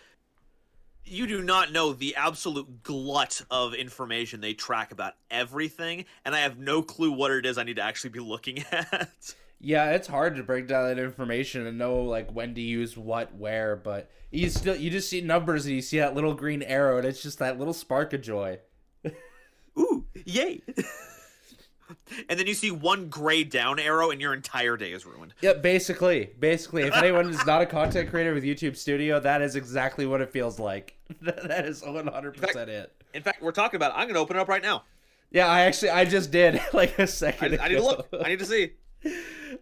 you do not know the absolute glut of information they track about everything and i have no clue what it is i need to actually be looking at yeah, it's hard to break down that information and know like when to use what where, but you still you just see numbers and you see that little green arrow and it's just that little spark of joy. ooh yay and then you see one gray down arrow and your entire day is ruined Yeah, basically, basically, if anyone is not a content creator with YouTube Studio, that is exactly what it feels like. that is one hundred percent it. in fact we're talking about it. i'm gonna open it up right now Yeah, I actually I just did like a second. I need to look. I need to see.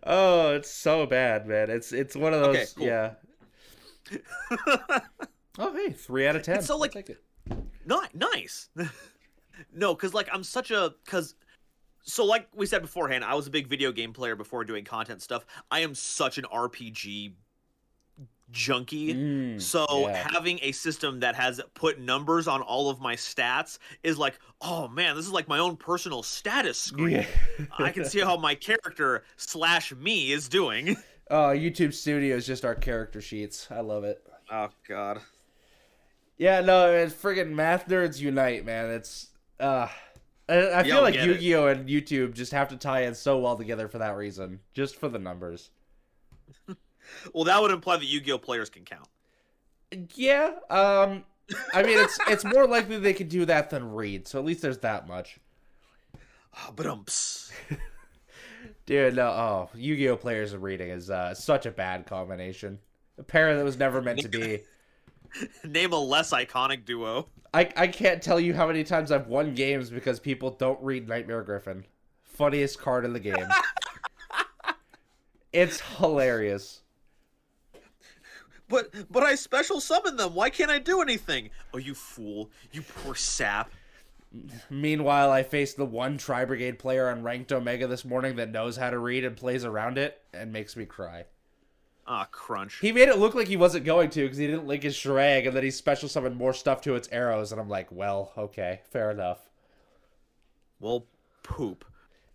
Oh, it's so bad, man. It's it's one of those. Okay, cool. Yeah. Oh, hey, three out of ten. It's so, like-. Not nice. no, because like I'm such a because. So like we said beforehand, I was a big video game player before doing content stuff. I am such an RPG junkie. Mm, So yeah. having a system that has put numbers on all of my stats is like, oh man, this is like my own personal status screen. Yeah. I can see how my character slash me is doing. Oh, YouTube Studio is just our character sheets. I love it. Oh god. Yeah, no, it's friggin' math nerds unite, man. It's uh I, I feel like. Yu-Gi-Oh and YouTube just have to tie in so well together for that reason, just for the numbers. Well, that would imply that Yu-Gi-Oh players can count. Yeah, um I mean it's it's more likely they could do that than read, so at least there's that much. But um. Dude, no, oh, Yu-Gi-Oh players and reading is uh such a bad combination. A pair that was never meant to be. Name a less iconic duo. I I can't tell you how many times I've won games because people don't read Nightmare Griffin. Funniest card in the game. it's hilarious. But but I special summon them. Why can't I do anything? Oh, you fool! You poor sap. Meanwhile, I faced the one Tri Brigade player on Ranked Omega this morning that knows how to read and plays around it and makes me cry. Ah, crunch. He made it look like he wasn't going to because he didn't link his Shuraig and then he special summoned more stuff to its arrows, and I'm like, well, okay, fair enough. Well, poop.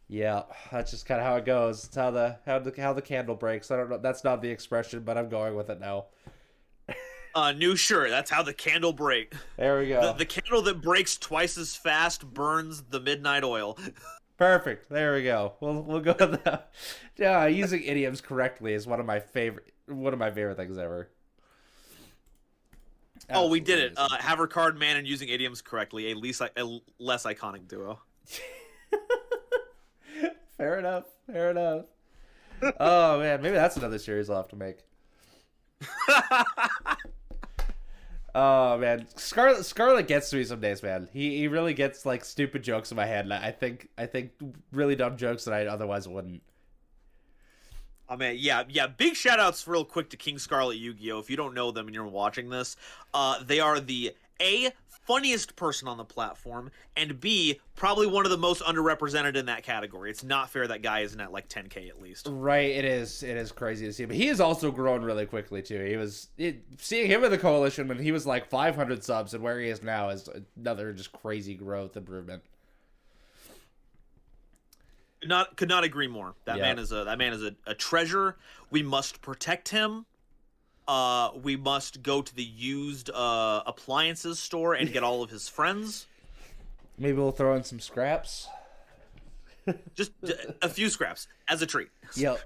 Yeah, that's just kind of how it goes. It's how the how the how the candle breaks. I don't know. That's not the expression, but I'm going with it now. Uh, new shirt. That's how the candle break. There we go. The, the candle that breaks twice as fast burns the midnight oil. Perfect. There we go. We'll we'll go with that. Yeah, using idioms correctly is one of my favorite one of my favorite things ever. oh, we did it. Uh, have her card man and using idioms correctly. A least a less iconic duo. fair enough. Fair enough. oh man, maybe that's another series I'll have to make. Oh man, Scarlet Scarlet gets to me some days, man. He he really gets like stupid jokes in my head, and I think I think really dumb jokes that I otherwise wouldn't. Oh man, yeah, yeah. Big shout outs real quick to King Scarlet Yu-Gi-Oh! If you don't know them and you're watching this, uh, they are the A funniest person on the platform, and B probably one of the most underrepresented in that category. It's not fair that guy isn't at like 10k at least. Right, it is. It is crazy to see, but he has also grown really quickly too. He was it, seeing him in the coalition when he was like 500 subs, and where he is now is another just crazy growth improvement. Not could not agree more. That Yeah. man is a that man is a, a treasure. We must protect him. Uh, we must go to the used uh, appliances store and get all of his friends. Maybe we'll throw in some scraps. Just a few scraps as a treat. Yep.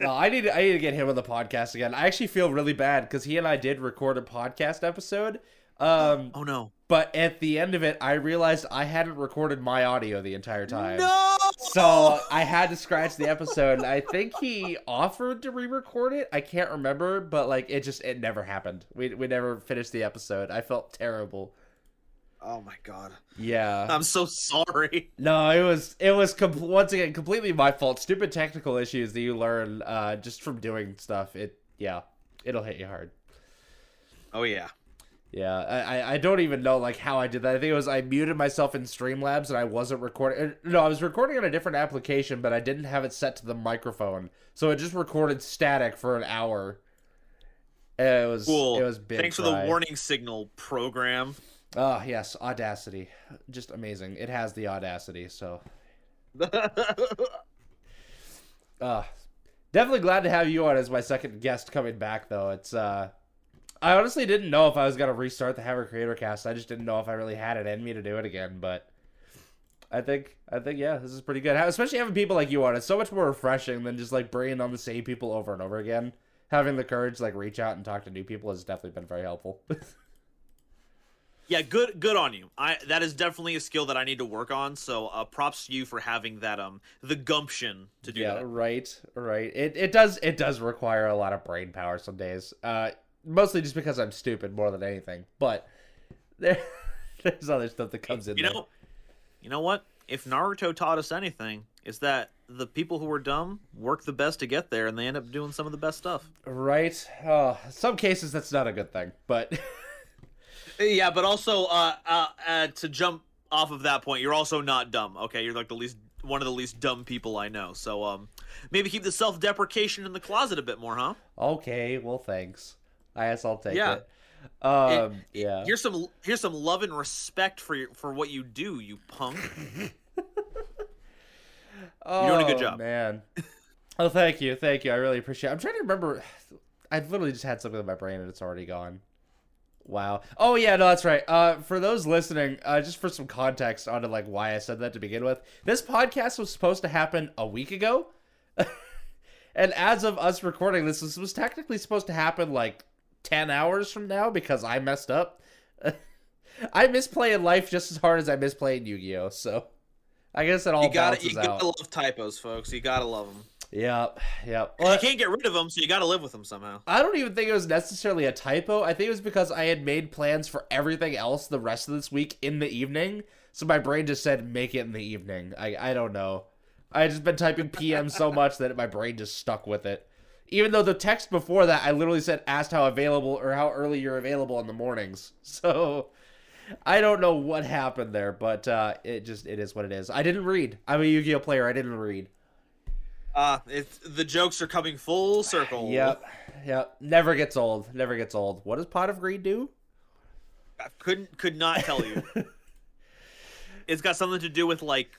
no, I need I need to get him on the podcast again. I actually feel really bad because he and I did record a podcast episode. Um, Oh no! but at the end of it, I realized I hadn't recorded my audio the entire time. No. So I had to scratch the episode. and I think he offered to re-record it. I can't remember, but like it just it never happened. We we never finished the episode. I felt terrible. Oh my god! Yeah. I'm so sorry. No, it was it was com- once again completely my fault. Stupid technical issues that you learn uh, just from doing stuff. It yeah, it'll hit you hard. Oh yeah. Yeah, I, I- don't even know like how I did that. I think it was I muted myself in Streamlabs and I wasn't recording. uh, No, I was recording on a different application, but I didn't have it set to the microphone, so it just recorded static for an hour. And It was Cool. It was big. Thanks for the warning signal program. Oh yes, Audacity, just amazing. It has the Audacity, so uh definitely glad to have you on as my second guest coming back though. It's uh I honestly didn't know if I was gonna restart the Haver Creator Cast. I just didn't know if I really had it in me to do it again, but I think I think yeah, this is pretty good. Especially having people like you on. It's so much more refreshing than just like bringing on the same people over and over again. Having the courage to like reach out and talk to new people has definitely been very helpful. yeah, good good on you. I that is definitely a skill that I need to work on. So uh, props to you for having that um the gumption to do yeah, that. right, right. It it does it does require a lot of brain power some days. Uh, mostly just because I'm stupid more than anything. But there, there's other stuff that comes in You there. know, you know what? If Naruto taught us anything, is that the people who are dumb work the best to get there, and they end up doing some of the best stuff. Right? Oh, some cases that's not a good thing, but Yeah, but also uh, uh, uh, to jump off of that point, you're also not dumb. Okay, you're like the least one of the least dumb people I know. So um, maybe keep the self-deprecation in the closet a bit more, huh? okay. Well, thanks. I guess I'll take Yeah. it. Um, yeah. Here's some here's some love and respect for your, for what you do, you punk. Oh, doing a good job. man. oh, thank you, thank you. I really appreciate. it. I'm trying to remember. I literally just had something in my brain and it's already gone. Wow. Oh yeah, no, that's right. Uh, for those listening, uh, just for some context onto like why I said that to begin with, this podcast was supposed to happen a week ago, and as of us recording this, this was technically supposed to happen like ten hours from now because I messed up. I miss playing life just as hard as I miss playing Yu-Gi-Oh. So I guess it all You gotta balances you gotta love typos, folks. You gotta love them. Yep, yep. you can't get rid of them, so you gotta live with them somehow. I don't even think it was necessarily a typo. I think it was because I had made plans for everything else the rest of this week in the evening. So my brain just said, make it in the evening. I, I don't know. I had just been typing PM so much that my brain just stuck with it. Even though the text before that, I literally said, asked how available or how early you're available in the mornings. So I don't know what happened there, but uh, it just, it is what it is. I didn't read. I'm a Yu Gi Oh player. I didn't read. Uh, it's the jokes are coming full circle. Yep. Yep. Never gets old. Never gets old. What does Pot of Greed do? I couldn't could not tell you. it's got something to do with like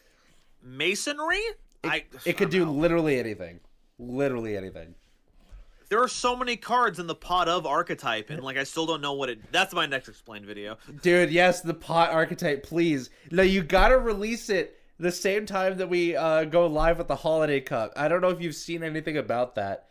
masonry. I It could do know. literally anything. Literally anything. There are so many cards in the pot of archetype, and like I still don't know what it. That's my next explained video. Dude, yes, the pot archetype, please. No, you gotta release it the same time that we uh, go live with the Holiday Cup. I don't know if you've seen anything about that.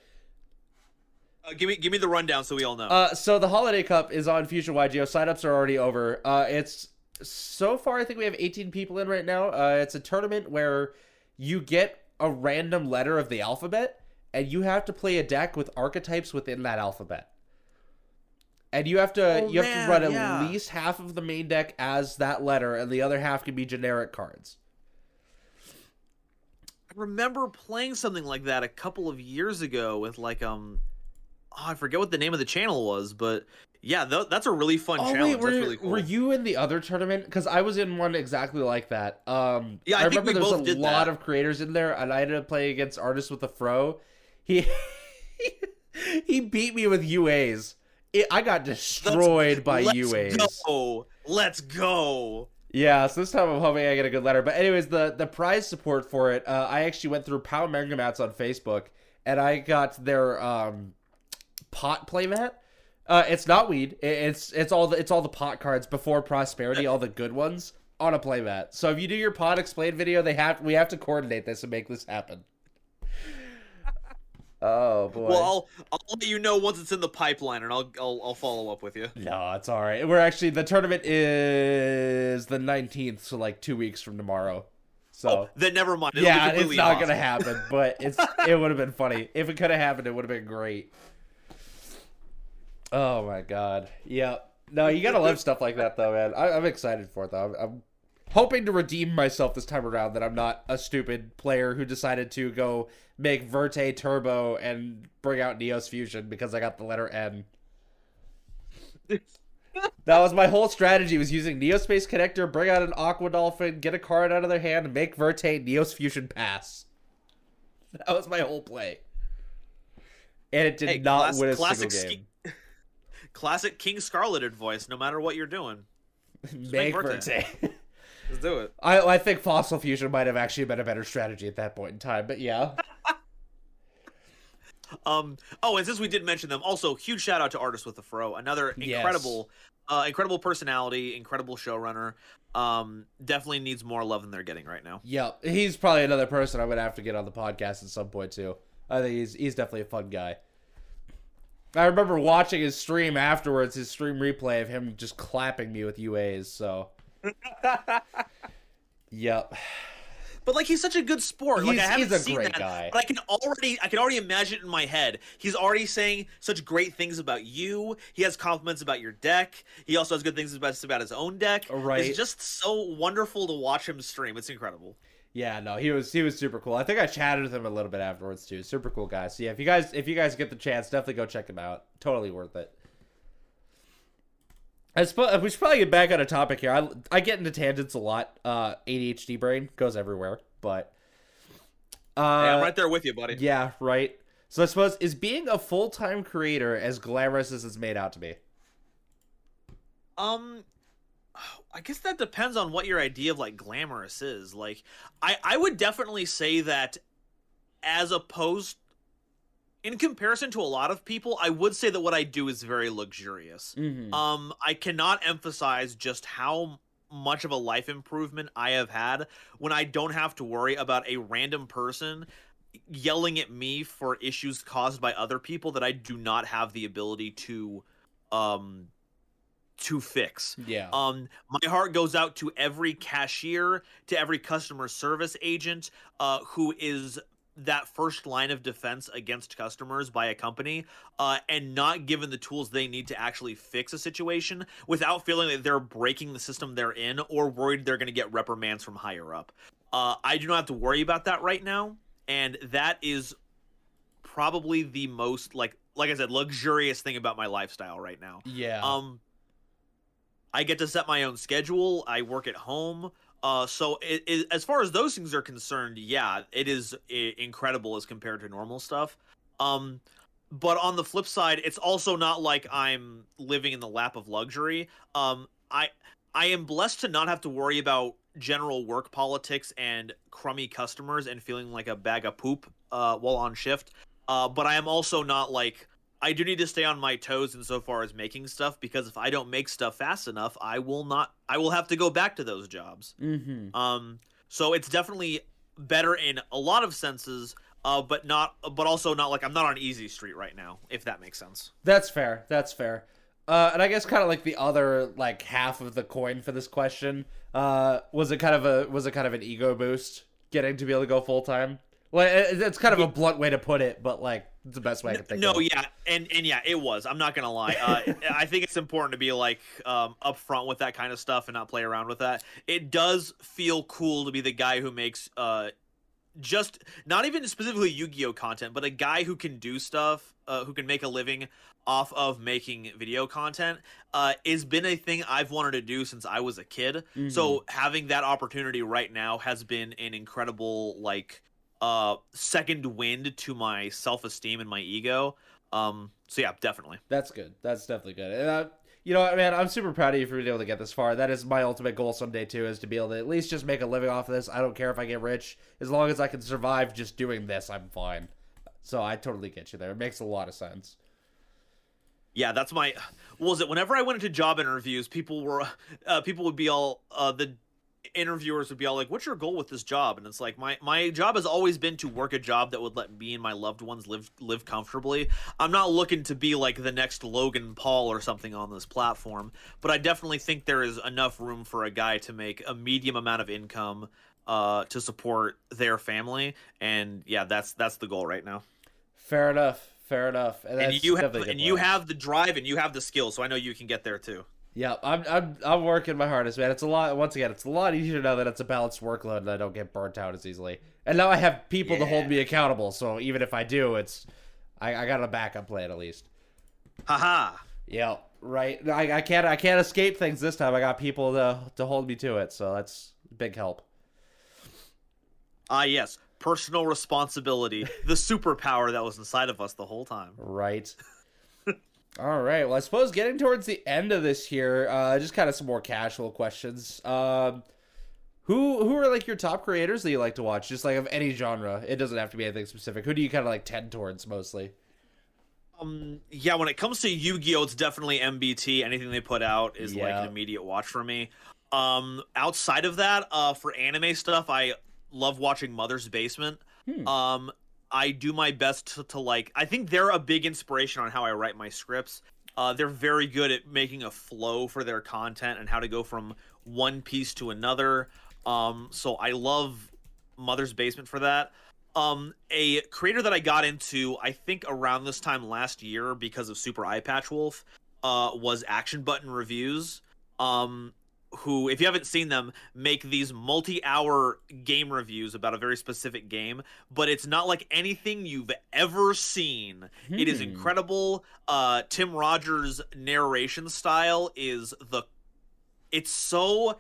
Uh, give me give me the rundown so we all know. Uh, so the Holiday Cup is on Future YGO. Signups are already over. Uh, it's so far, I think we have 18 people in right now. Uh, it's a tournament where you get a random letter of the alphabet, and you have to play a deck with archetypes within that alphabet. And you have to Oh, you have man, to run at yeah. least half of the main deck as that letter, and the other half can be generic cards. I remember playing something like that a couple of years ago with like um oh, I forget what the name of the channel was, but yeah, th- that's a really fun Oh challenge. wait, were, that's really cool. were you in the other tournament? Because I was in one exactly like that. Um, Yeah, I think remember there's a lot that. of creators in there, and I ended up playing against artists with a fro. He he beat me with UAs. It, I got destroyed by Let's UAs. go. Let's go. Yeah, so this time I'm hoping I get a good letter. But anyways, the the prize support for it, uh, I actually went through Power Mega Mats on Facebook, and I got their um, pot playmat. Uh, it's not weed. It's it's all the it's all the pot cards before prosperity, all the good ones on a playmat. So if you do your pot explain video, they have we have to coordinate this and make this happen. Oh boy. Well, I'll I'll let you know once it's in the pipeline, and I'll I'll, I'll follow up with you. No, it's all right. We're actually the tournament is the nineteenth, so like two weeks from tomorrow. So Oh, then never mind. It'll yeah, it's not awesome. gonna happen, but it's it would have been funny if it could have happened. It would have been great. Oh my god. Yeah. No, you gotta love stuff like that, though, man. I, I'm excited for it, though. I'm, I'm hoping to redeem myself this time around. That I'm not a stupid player who decided to go make Verte Turbo and bring out Neos Fusion because I got the letter N. That was my whole strategy was using Neospace Connector, bring out an Aqua Dolphin, get a card out of their hand, make Verte Neos Fusion pass. That was my whole play. And it did Hey, not class- win a classic single game. ski- Classic King Scarlet advice. No matter what you're doing, Make make Verte. Verte. let's do it. I, I think Fossil Fusion might have actually been a better strategy at that point in time, but yeah. Um. Oh, and since we did mention them, also huge shout out to Artist with the Fro, another Yes. incredible, uh, incredible personality, incredible showrunner. Um, definitely needs more love than they're getting right now. Yep. He's probably another person I would have to get on the podcast at some point too. I think he's he's definitely a fun guy. I remember watching his stream afterwards, his stream replay of him just clapping me with UAs, so Yep. But like he's such a good sport. like I haven't he's a seen great that, guy. but I can already I can already imagine it in my head. He's already saying such great things about you. He has compliments about your deck. He also has good things about about his own deck. Right. It's just so wonderful to watch him stream. It's incredible. Yeah, no, he was he was super cool. I think I chatted with him a little bit afterwards too. Super cool guy. So yeah, if you guys if you guys get the chance, definitely go check him out. Totally worth it. I suppose we should probably get back on a topic here. I, I get into tangents a lot. Uh, ADHD brain goes everywhere, but uh, Hey, I'm right there with you, buddy. yeah, right. So I suppose is being a full time creator as glamorous as it's made out to be? Um, I guess that depends on what your idea of like glamorous is. Like, I I would definitely say that as opposed in comparison to a lot of people, I would say that what I do is very luxurious. Mm-hmm. Um, I cannot emphasize just how much of a life improvement I have had when I don't have to worry about a random person yelling at me for issues caused by other people that I do not have the ability to um to fix. yeah. Um, my heart goes out to every cashier, to every customer service agent, uh, who is that first line of defense against customers by a company, uh, and not given the tools they need to actually fix a situation without feeling that they're breaking the system they're in or worried they're going to get reprimands from higher up. Uh, I do not have to worry about that right now, and that is probably the most like like I said luxurious thing about my lifestyle right now. yeah. Um, I get to set my own schedule. I work at home. Uh, so it, it, as far as those things are concerned, yeah, it is i- incredible as compared to normal stuff. Um, but on the flip side, it's also not like I'm living in the lap of luxury. Um, I I am blessed to not have to worry about general work politics and crummy customers and feeling like a bag of poop uh, while on shift. Uh, but I am also not like I do need to stay on my toes insofar as making stuff because if I don't make stuff fast enough, I will not. I will have to go back to those jobs. mm-hmm. Um, so it's definitely better in a lot of senses, uh, but not, but also not like I'm not on easy street right now, if that makes sense. That's fair. That's fair. Uh, and I guess kind of like the other like half of the coin for this question, uh, was it kind of a was it kind of an ego boost getting to be able to go full time? Well, it, it's kind of a blunt way to put it, but like it's the best way I can think of it. No, of. yeah, and and yeah, it was. I'm not gonna lie. Uh, I think it's important to be like um, upfront with that kind of stuff and not play around with that. It does feel cool to be the guy who makes uh, just not even specifically Yu-Gi-Oh content, but a guy who can do stuff, uh, who can make a living off of making video content, uh, has been a thing I've wanted to do since I was a kid. Mm-hmm. So having that opportunity right now has been an incredible like uh second wind to my self-esteem and my ego. Um, so yeah, definitely. That's good. That's definitely good. And uh, you know what, man, I'm super proud of you for being able to get this far. That is my ultimate goal someday too, is to be able to at least just make a living off of this. I don't care if I get rich, as long as I can survive just doing this, I'm fine. So I totally get you there. It makes a lot of sense. Yeah, that's my. Was it? Whenever I went into job interviews, people were, uh, people would be all, uh, the interviewers would be all like, "What's your goal with this job?" And it's like my my job has always been to work a job that would let me and my loved ones live live comfortably. I'm not looking to be like the next Logan Paul or something on this platform, but I definitely think there is enough room for a guy to make a medium amount of income uh to support their family and yeah that's that's the goal right now Fair enough. Fair enough. And, and you have and you have the drive and you have the skill so i know you can get there too Yeah, I'm, I'm I'm working my hardest, man. It's a lot. Once again, it's a lot easier now that it's a balanced workload and I don't get burnt out as easily. And now I have people to hold me accountable. So even if I do, it's I, I got a backup plan at least. haha Yeah, right. I, I can't I can't escape things this time. I got people to to hold me to it. So that's big help. ah yes personal responsibility the superpower that was inside of us the whole time Right. All right. Well, I suppose getting towards the end of this here, uh, just kind of some more casual questions. Um, who who are like your top creators that you like to watch? Just like of any genre. It doesn't have to be anything specific. Who do you kind of like tend towards mostly? um yeah when it comes to yu-gi-oh it's definitely mbt anything they put out is like an immediate watch for me um outside of that uh for anime stuff i love watching mother's basement Hmm. um i do my best to, to like i think they're a big inspiration on how i write my scripts. Uh they're very good at making a flow for their content and how to go from one piece to another. Um so i love mother's basement for that. Um a creator that i got into i think around this time last year because of super eye patch wolf uh was action button reviews. Um who if you haven't seen them make these multi-hour game reviews about a very specific game but it's not like anything you've ever seen it is Hmm. incredible uh tim rogers narration style is the it's so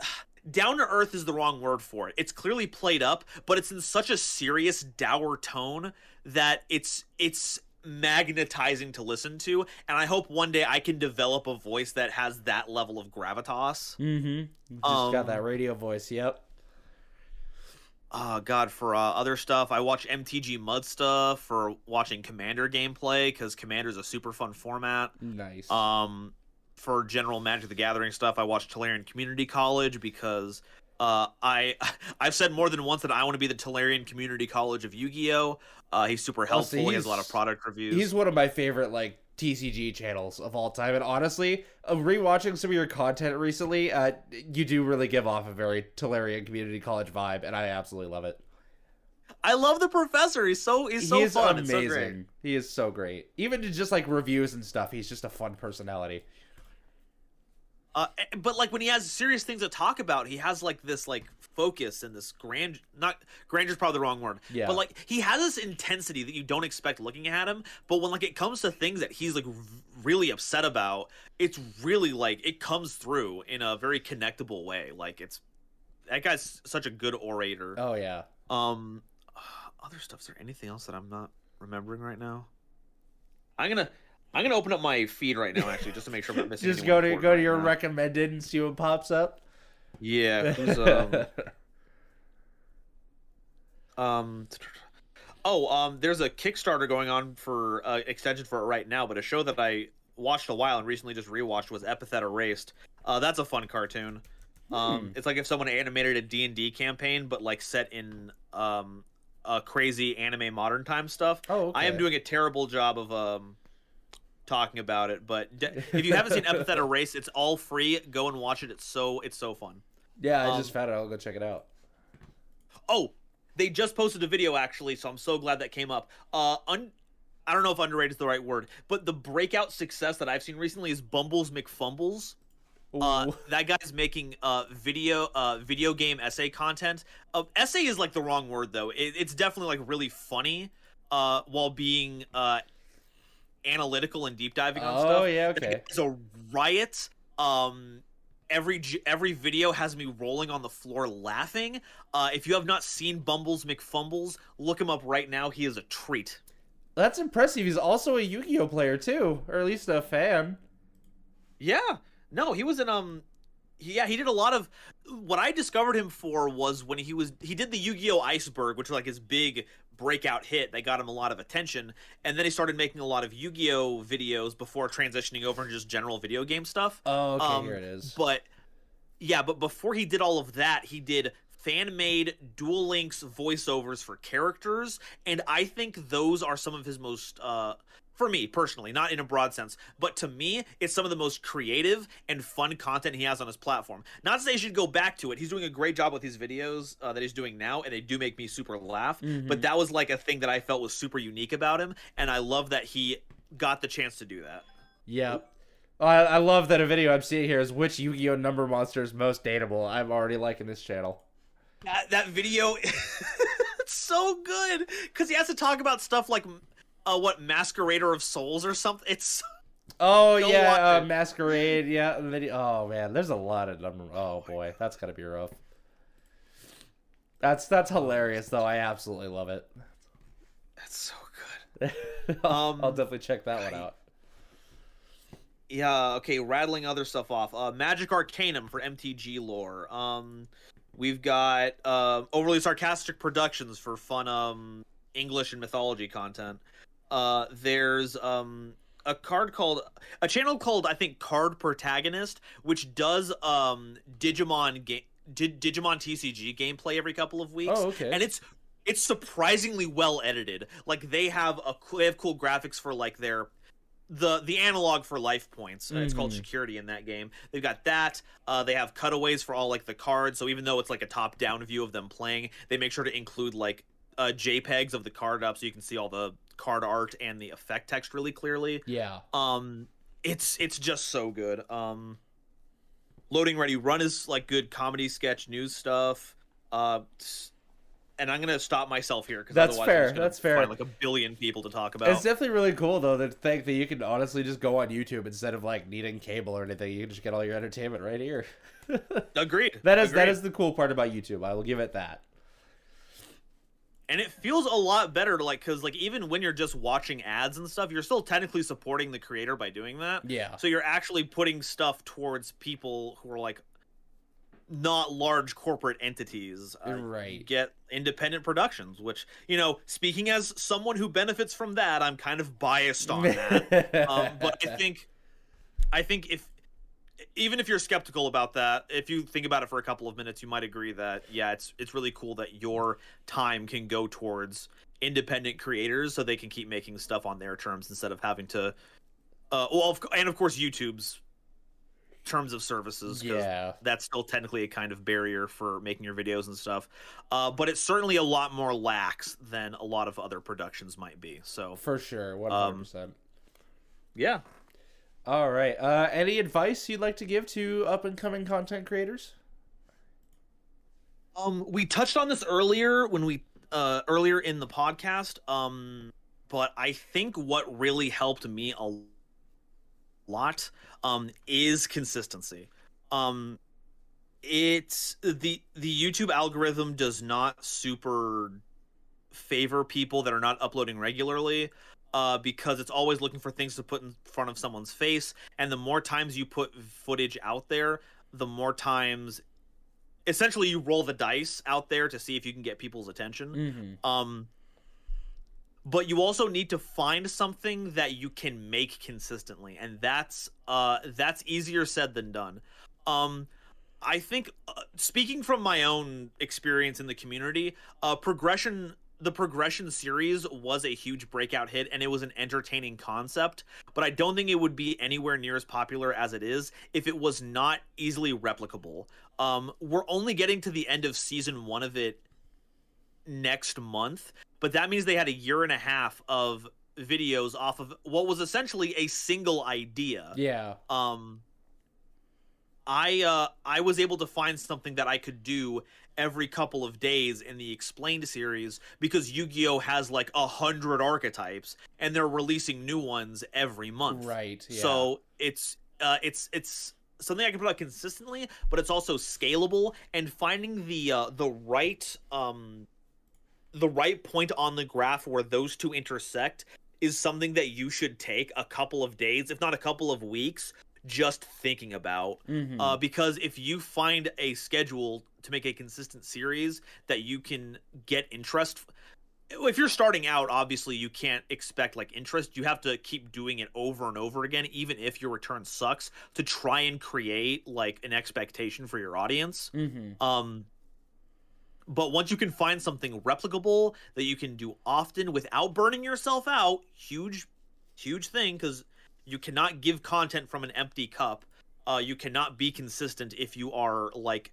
down to earth is the wrong word for it. It's clearly played up, but it's in such a serious, dour tone that it's it's magnetizing to listen to. And I hope one day I can develop a voice that has that level of gravitas. Mm-hmm. Just Um, got that radio voice. Yep. Oh God, for uh, other stuff, I watch MTG Muddstah for watching Commander gameplay because Commander is a super fun format. Nice. Um, for general Magic the Gathering stuff, I watch Tolarian Community College because uh, I I've said more than once that I want to be the Tolarian Community College of Yu-Gi-Oh. Uh, he's super so helpful. he has a lot of product reviews. He's one of my favorite like TCG channels of all time, and honestly, uh, rewatching some of your content recently, uh, you do really give off a very Tolarian Community College vibe, and I absolutely love it. I love the professor. He's so he's so he fun. It's so amazing. great. he is so great. Even to just like reviews and stuff, he's just a fun personality. Uh, eh, but like when he has serious things to talk about, he has like this like focus and this grand not grandeur is probably the wrong word. Yeah. But like he has this intensity that you don't expect looking at him. But when like it comes to things that he's like r- really upset about, it's really like it comes through in a very connectable way. Like it's that guy's such a good orator. Oh yeah. Um, other stuff. Is there anything else that I'm not remembering right now? I'm gonna I'm gonna open up my feed right now actually just to make sure I'm not missing. Just go to go to your now. recommended and see what pops up. Yeah. Um, um. Oh, um. There's a Kickstarter going on for uh, extension for it right now, but a show that I watched a while and recently just rewatched was Epithet Erased. Uh, that's a fun cartoon. Um, Hmm. it's like if someone animated a D and D campaign, but like set in um, a crazy anime modern time stuff. oh, okay. I am doing a terrible job of um talking about it, but de- if you haven't seen Epithet Erased, it's all free. Go and watch it. It's so it's so fun. Yeah, I um, just found it. I'll go check it out. Oh, they just posted a video actually, so I'm so glad that came up. Uh, un- I don't know if underrated is the right word, but the breakout success that I've seen recently is Bumbles McFumbles. Uh, that guy's making uh video uh video game essay content. Uh, essay is like the wrong word though. It, it's definitely like really funny, uh, while being uh analytical and deep diving on Oh stuff. yeah, okay. It's a riot. Um, every every video has me rolling on the floor laughing. Uh, if you have not seen Bumbles McFumbles, look him up right now. He is a treat. That's impressive. He's also a Yu-Gi-Oh player too, or at least a fan. Yeah. No, he was in um yeah, he did a lot of what I discovered him for was when he was he did the Yu-Gi-Oh Iceberg, which was like his big breakout hit that got him a lot of attention, and then he started making a lot of Yu-Gi-Oh videos before transitioning over into just general video game stuff. Oh, okay, Um, here it is. But yeah, but before he did all of that, he did fan made Duel Links voiceovers for characters, and I think those are some of his most uh for me personally, not in a broad sense, but to me, it's some of the most creative and fun content he has on his platform. Not to say you should go back to it. He's doing a great job with his videos uh, that he's doing now, and they do make me super laugh. Mhm. But that was like a thing that I felt was super unique about him, and I love that he got the chance to do that. Yeah. I, I love that a video I'm seeing here is which Yu-Gi-Oh number monster is most dateable. I'm already liking this channel. That that video, it's so good because he has to talk about stuff like, uh, what Masquerader of Souls or something. It's Oh yeah, uh. Masquerade. Yeah, video. Oh man, there's a lot of number. Oh boy, that's gotta be rough. That's that's hilarious though. I absolutely love it. that's so good. I'll, Um, I'll definitely check that one out. Yeah. Okay. Rattling other stuff off. Uh, Magic Arcanum for MTG lore. Um, we've got uh, overly sarcastic productions for fun um English and mythology content. Uh, there's um a card called a channel called I think Card Protagonist, which does um Digimon game. Digimon TCG gameplay every couple of weeks, Oh okay. and it's it's surprisingly well edited. Like they have a they have cool graphics for like their the the analog for life points. Uh, it's called Mhm. security in that game. They've got that. Uh, they have cutaways for all like the cards. So even though it's like a top down view of them playing, they make sure to include like uh, JPEGs of the card up so you can see all the card art and the effect text really clearly. yeah. Um, it's it's just so good. Um, loading ready run is like good comedy sketch news stuff. Uh, and I'm gonna stop myself here because That's otherwise fair, I'm just gonna that's fair. Find like a billion people to talk about. It's definitely really cool though to think that you can honestly just go on YouTube instead of like needing cable or anything. You can just get all your entertainment right here. Agreed. that is that Agreed. is the cool part about YouTube. I will give it that. And it feels a lot better to like because like even when you're just watching ads and stuff you're still technically supporting the creator by doing that Yeah. so you're actually putting stuff towards people who are like not large corporate entities uh, Right. get independent productions which you know speaking as someone who benefits from that i'm kind of biased on that um, but i think i think if even if you're skeptical about that if you think about it for a couple of minutes you might agree that yeah it's it's really cool that your time can go towards independent creators so they can keep making stuff on their terms instead of having to uh well of, and of course youtube's terms of services yeah. that's still technically a kind of barrier for making your videos and stuff uh but it's certainly a lot more lax than a lot of other productions might be so For sure. Um, hundred percent. yeah All right. Uh, any advice you'd like to give to up and coming content creators? Um, we touched on this earlier when we uh earlier in the podcast. Um, but I think what really helped me a lot um is consistency. Um, it's the the YouTube algorithm does not super favor people that are not uploading regularly uh, because it's always looking for things to put in front of someone's face. And the more times you put footage out there the more times essentially you roll the dice out there to see if you can get people's attention. Mm-hmm. um but you also need to find something that you can make consistently. And that's uh that's easier said than done. Um i think uh, speaking from my own experience in the community uh progression the progression series was a huge breakout hit and it was an entertaining concept but i don't think it would be anywhere near as popular as it is if it was not easily replicable um we're only getting to the end of season 1 of it next month but that means they had a year and a half of videos off of what was essentially a single idea Yeah. um I uh I was able to find something that I could do every couple of days in the explained series because Yu-Gi-Oh has like a hundred archetypes and they're releasing new ones every month. Right. Yeah. So it's uh it's it's something I can put out consistently, but it's also scalable and finding the uh the right um the right point on the graph where those two intersect is something that you should take a couple of days, if not a couple of weeks, just thinking about. Mhm. Uh, because if you find a schedule to make a consistent series that you can get interest, if you're starting out, obviously you can't expect like interest. You have to keep doing it over and over again, even if your return sucks, to try and create like an expectation for your audience. Mhm. Um, but once you can find something replicable that you can do often without burning yourself out, huge, huge thing because you cannot give content from an empty cup. Uh, you cannot be consistent if you are like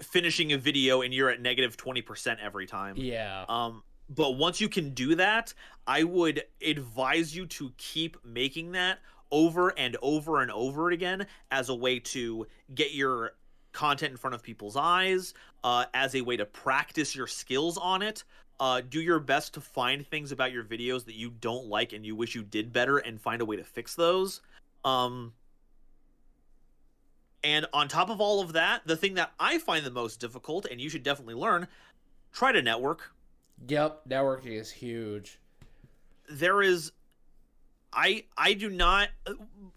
finishing a video and you're at negative 20% every time. Yeah. Um, but once you can do that, I would advise you to keep making that over and over and over again as a way to get your content in front of people's eyes, uh, as a way to practice your skills on it. Uh, do your best to find things about your videos that you don't like and you wish you did better and find a way to fix those. Um, and on top of all of that, the thing that I find the most difficult, and you should definitely learn, try to network Yep. Networking is huge. there is i i do not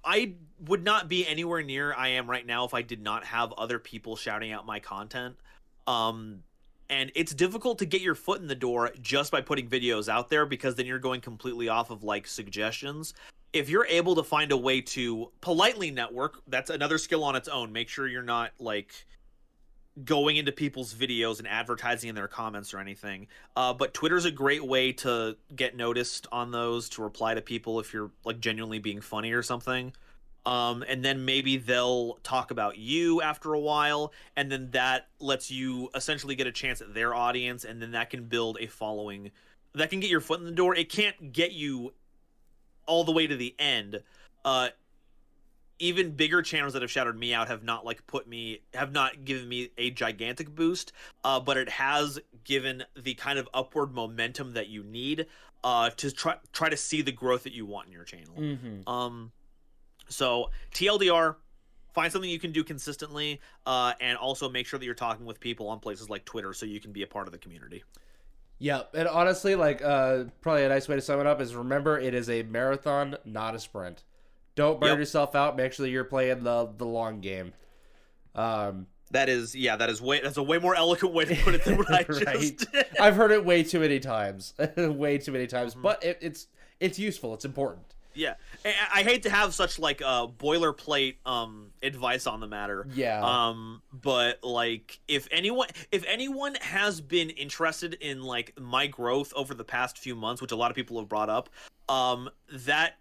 i would not be anywhere near i am right now if i did not have other people shouting out my content um and it's difficult to get your foot in the door just by putting videos out there because then you're going completely off of like suggestions if you're able to find a way to politely network that's another skill on its own make sure you're not like going into people's videos and advertising in their comments or anything. Uh, but Twitter's a great way to get noticed on those, to reply to people if you're like genuinely being funny or something. Um, and then maybe they'll talk about you after a while, and then that lets you essentially get a chance at their audience, and then that can build a following that can get your foot in the door. It can't get you all the way to the end. Uh, even bigger channels that have shouted me out have not like put me have not given me a gigantic boost uh, but it has given the kind of upward momentum that you need uh, to try try to see the growth that you want in your channel Mm-hmm. um so tldr find something you can do consistently uh, and also make sure that you're talking with people on places like twitter so you can be a part of the community Yeah, And honestly, like, uh, probably a nice way to sum it up is remember it is a marathon, not a sprint. Don't burn Yep. yourself out. Make sure you're playing the the long game. Um, that is yeah that is way that's a way more eloquent way to put it than what I just did. I've heard it way too many times, way too many times. Mm-hmm. But it, it's it's useful. It's important. Yeah, I, hate to have such like uh, boilerplate um advice on the matter. Yeah. Um, but like, if anyone, if anyone has been interested in like my growth over the past few months, which a lot of people have brought up, um, that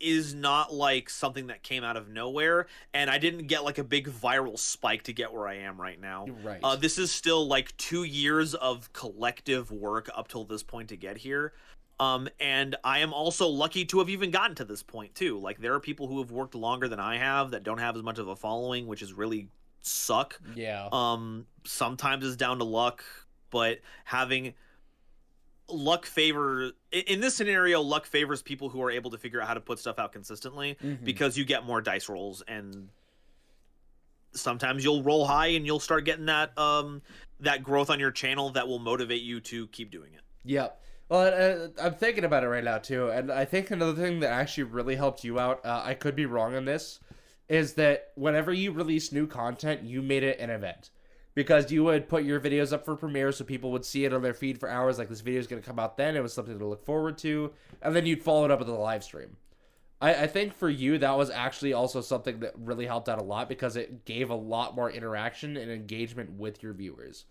is not like something that came out of nowhere, and I didn't get like a big viral spike to get where I am right now. Right. Uh, this is still like two years of collective work up till this point to get here. Um, and I am also lucky to have even gotten to this point too. Like there are people who have worked longer than I have that don't have as much of a following, which is really suck. yeah. Um, sometimes it's down to luck, but having luck favor in this scenario, luck favors people who are able to figure out how to put stuff out consistently Mhm. because you get more dice rolls and sometimes you'll roll high and you'll start getting that um that growth on your channel that will motivate you to keep doing it. Yep. Well, uh, I'm thinking about it right now too, and I think another thing that actually really helped you out. Uh, I could be wrong on this, is that whenever you release new content, you made it an event, because you would put your videos up for premiere, so people would see it on their feed for hours. Like this video is going to come out then. It was something to look forward to, and then you'd follow it up with a live stream. I, I think for you that was actually also something that really helped out a lot because it gave a lot more interaction and engagement with your viewers.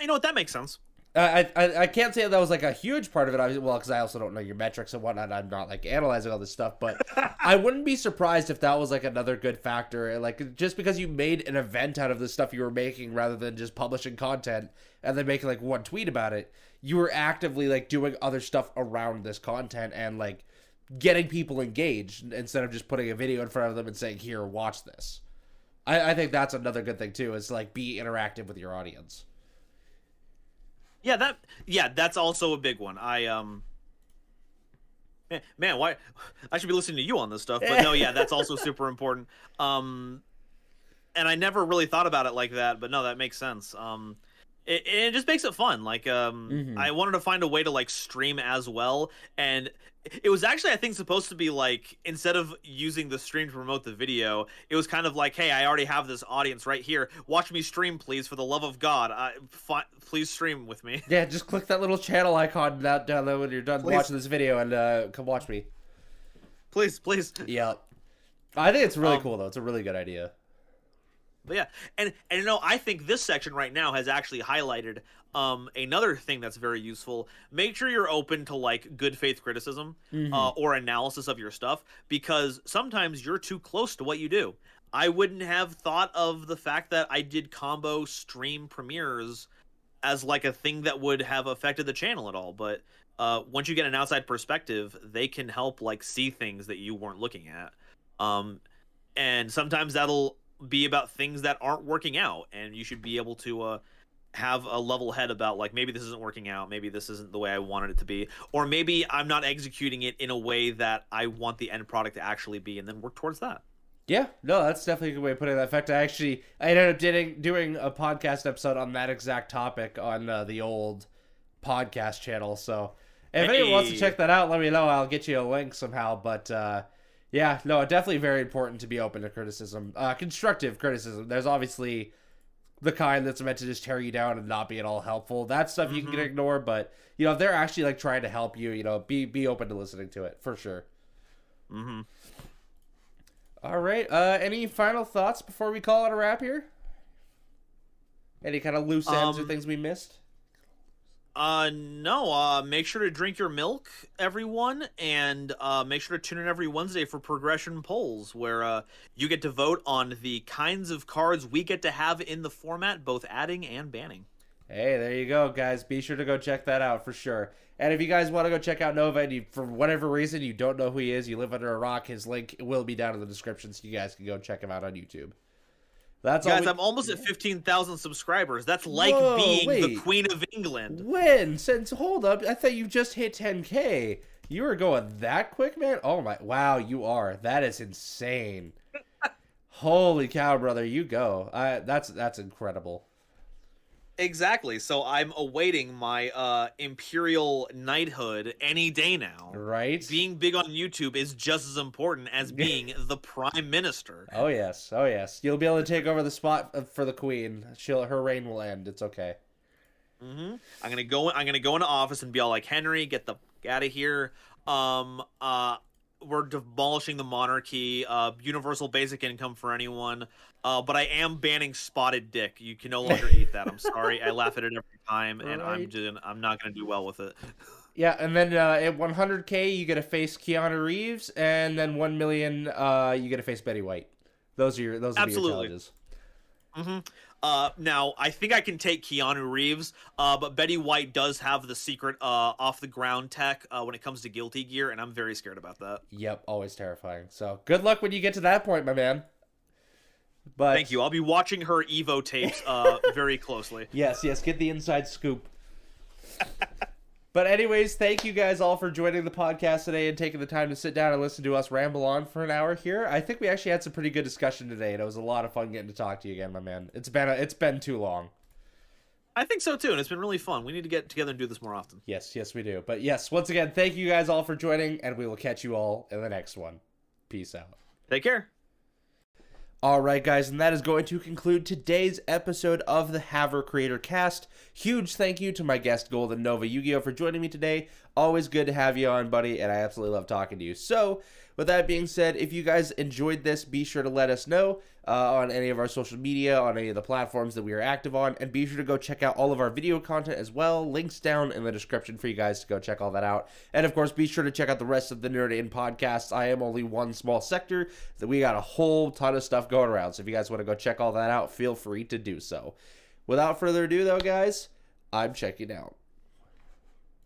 You know what? That makes sense. I, I I can't say that was like a huge part of it. Obviously, well, because I also don't know your metrics and whatnot. I'm not like analyzing all this stuff, but I wouldn't be surprised if that was like another good factor. Like just because you made an event out of the stuff you were making, rather than just publishing content and then making like one tweet about it, you were actively like doing other stuff around this content and like getting people engaged instead of just putting a video in front of them and saying, "Here, watch this." I, I think that's another good thing too. Is like be interactive with your audience. Yeah, that yeah, that's also a big one. I um man, why I should be listening to you on this stuff, but no, yeah, that's also super important. Um and I never really thought about it like that, but no, that makes sense. Um it, it just makes it fun. Like um Mhm. I wanted to find a way to like stream as well and it was actually I think supposed to be like instead of using the stream to promote the video, it was kind of like, hey, I already have this audience right here. Watch me stream, please, for the love of God. I, fi- please stream with me. Yeah, just click that little channel icon down, down there when you're done Please. watching this video and uh, come watch me. Please, please. Yeah, I think it's really Um, cool though. It's a really good idea. But yeah, and and you know, I think this section right now has actually highlighted um another thing that's very useful. Make sure you're open to like good faith criticism Mm-hmm. uh, or analysis of your stuff because sometimes you're too close to what you do. I wouldn't have thought of the fact that I did combo stream premieres as like a thing that would have affected the channel at all, but uh, once you get an outside perspective, they can help like see things that you weren't looking at. Um, and sometimes that'll be about things that aren't working out, and you should be able to uh, have a level head about like maybe this isn't working out, maybe this isn't the way I wanted it to be, or maybe I'm not executing it in a way that I want the end product to actually be, and then work towards that. Yeah, no, that's definitely a good way of putting that. In fact, I actually I ended up doing doing a podcast episode on that exact topic on uh, the old podcast channel. So if anyone wants to check that out, let me know. I'll get you a link somehow. But uh, yeah, no, definitely very important to be open to criticism, uh, constructive criticism. There's obviously the kind that's meant to just tear you down and not be at all helpful. That stuff you can Mhm. ignore, but you know if they're actually like trying to help you, you know, be be open to listening to it for sure. Mm-hmm. All right. Uh, any final thoughts before we call it a wrap here? Any kind of loose ends or Um, things we missed? Uh, no. Uh, make sure to drink your milk, everyone, and uh, make sure to tune in every Wednesday for progression polls, where uh, you get to vote on the kinds of cards we get to have in the format, both adding and banning. Hey, there you go, guys. Be sure to go check that out for sure. And if you guys want to go check out Nova and you, for whatever reason you don't know who he is, you live under a rock, his link will be down in the description so you guys can go check him out on YouTube. That's all. Guys, we- I'm almost at 15,000 subscribers. That's like Whoa, being the. Queen of England. When? Since hold up, I thought you just hit 10k. You were going that quick, man. Oh my! Wow, you are. That is insane. Holy cow, brother! You go. I, that's that's incredible. Exactly. So I'm awaiting my uh, Imperial Knighthood any day now. Right? Being big on YouTube is just as important as being the Prime Minister. oh yes, oh yes. You'll be able to take over the spot uh, for the queen. She'll her reign will end. It's okay. hmm I'm gonna go. I'm gonna go into office and be all like, Henry, get the out of here. Um. Uh. We're demolishing the monarchy. Uh. Universal basic income for anyone. Uh. But I am banning spotted dick. You can no longer eat that. I'm sorry. I laugh at it every time, and I'm Right. doing. I'm not gonna do well with it. Yeah, and then uh, at 100k you get to face Keanu Reeves, and then 1 million uh, you get to face Betty White. Those are your those are your Absolutely. challenges. hmm Uh, now I think I can take Keanu Reeves, uh, but Betty White does have the secret uh, off the ground tech uh, when it comes to Guilty Gear, and I'm very scared about that. Yep, always terrifying. So good luck when you get to that point, my man. But Thank you. I'll be watching her Evo tapes uh, very closely. Yes, yes, get the inside scoop. but anyways, thank you guys all for joining the podcast today and taking the time to sit down and listen to us ramble on for an hour here. I think we actually had some pretty good discussion today, and it was a lot of fun getting to talk to you again, my man. It's been a, it's been too long. I think so too, and it's been really fun. We need to get together and do this more often. Yes, yes, we do. But yes, once again, thank you guys all for joining, and we will catch you all in the next one. Peace out. Take care. All right, guys, and that is going to conclude today's episode of the Haver Creator Cast. Huge thank you to my guest, Golden Nova Yu-Gi-Oh, for joining me today. Always good to have you on, buddy, and I absolutely love talking to you. So, with that being said, if you guys enjoyed this, be sure to let us know uh, on any of our social media, on any of the platforms that we are active on, and be sure to go check out all of our video content as well. Links down in the description for you guys to go check all that out. And of course, be sure to check out the rest of the Nerd In podcasts. I am only one small sector, that we got a whole ton of stuff going around. So if you guys want to go check all that out, feel free to do so. Without further ado, though, guys, I'm checking out.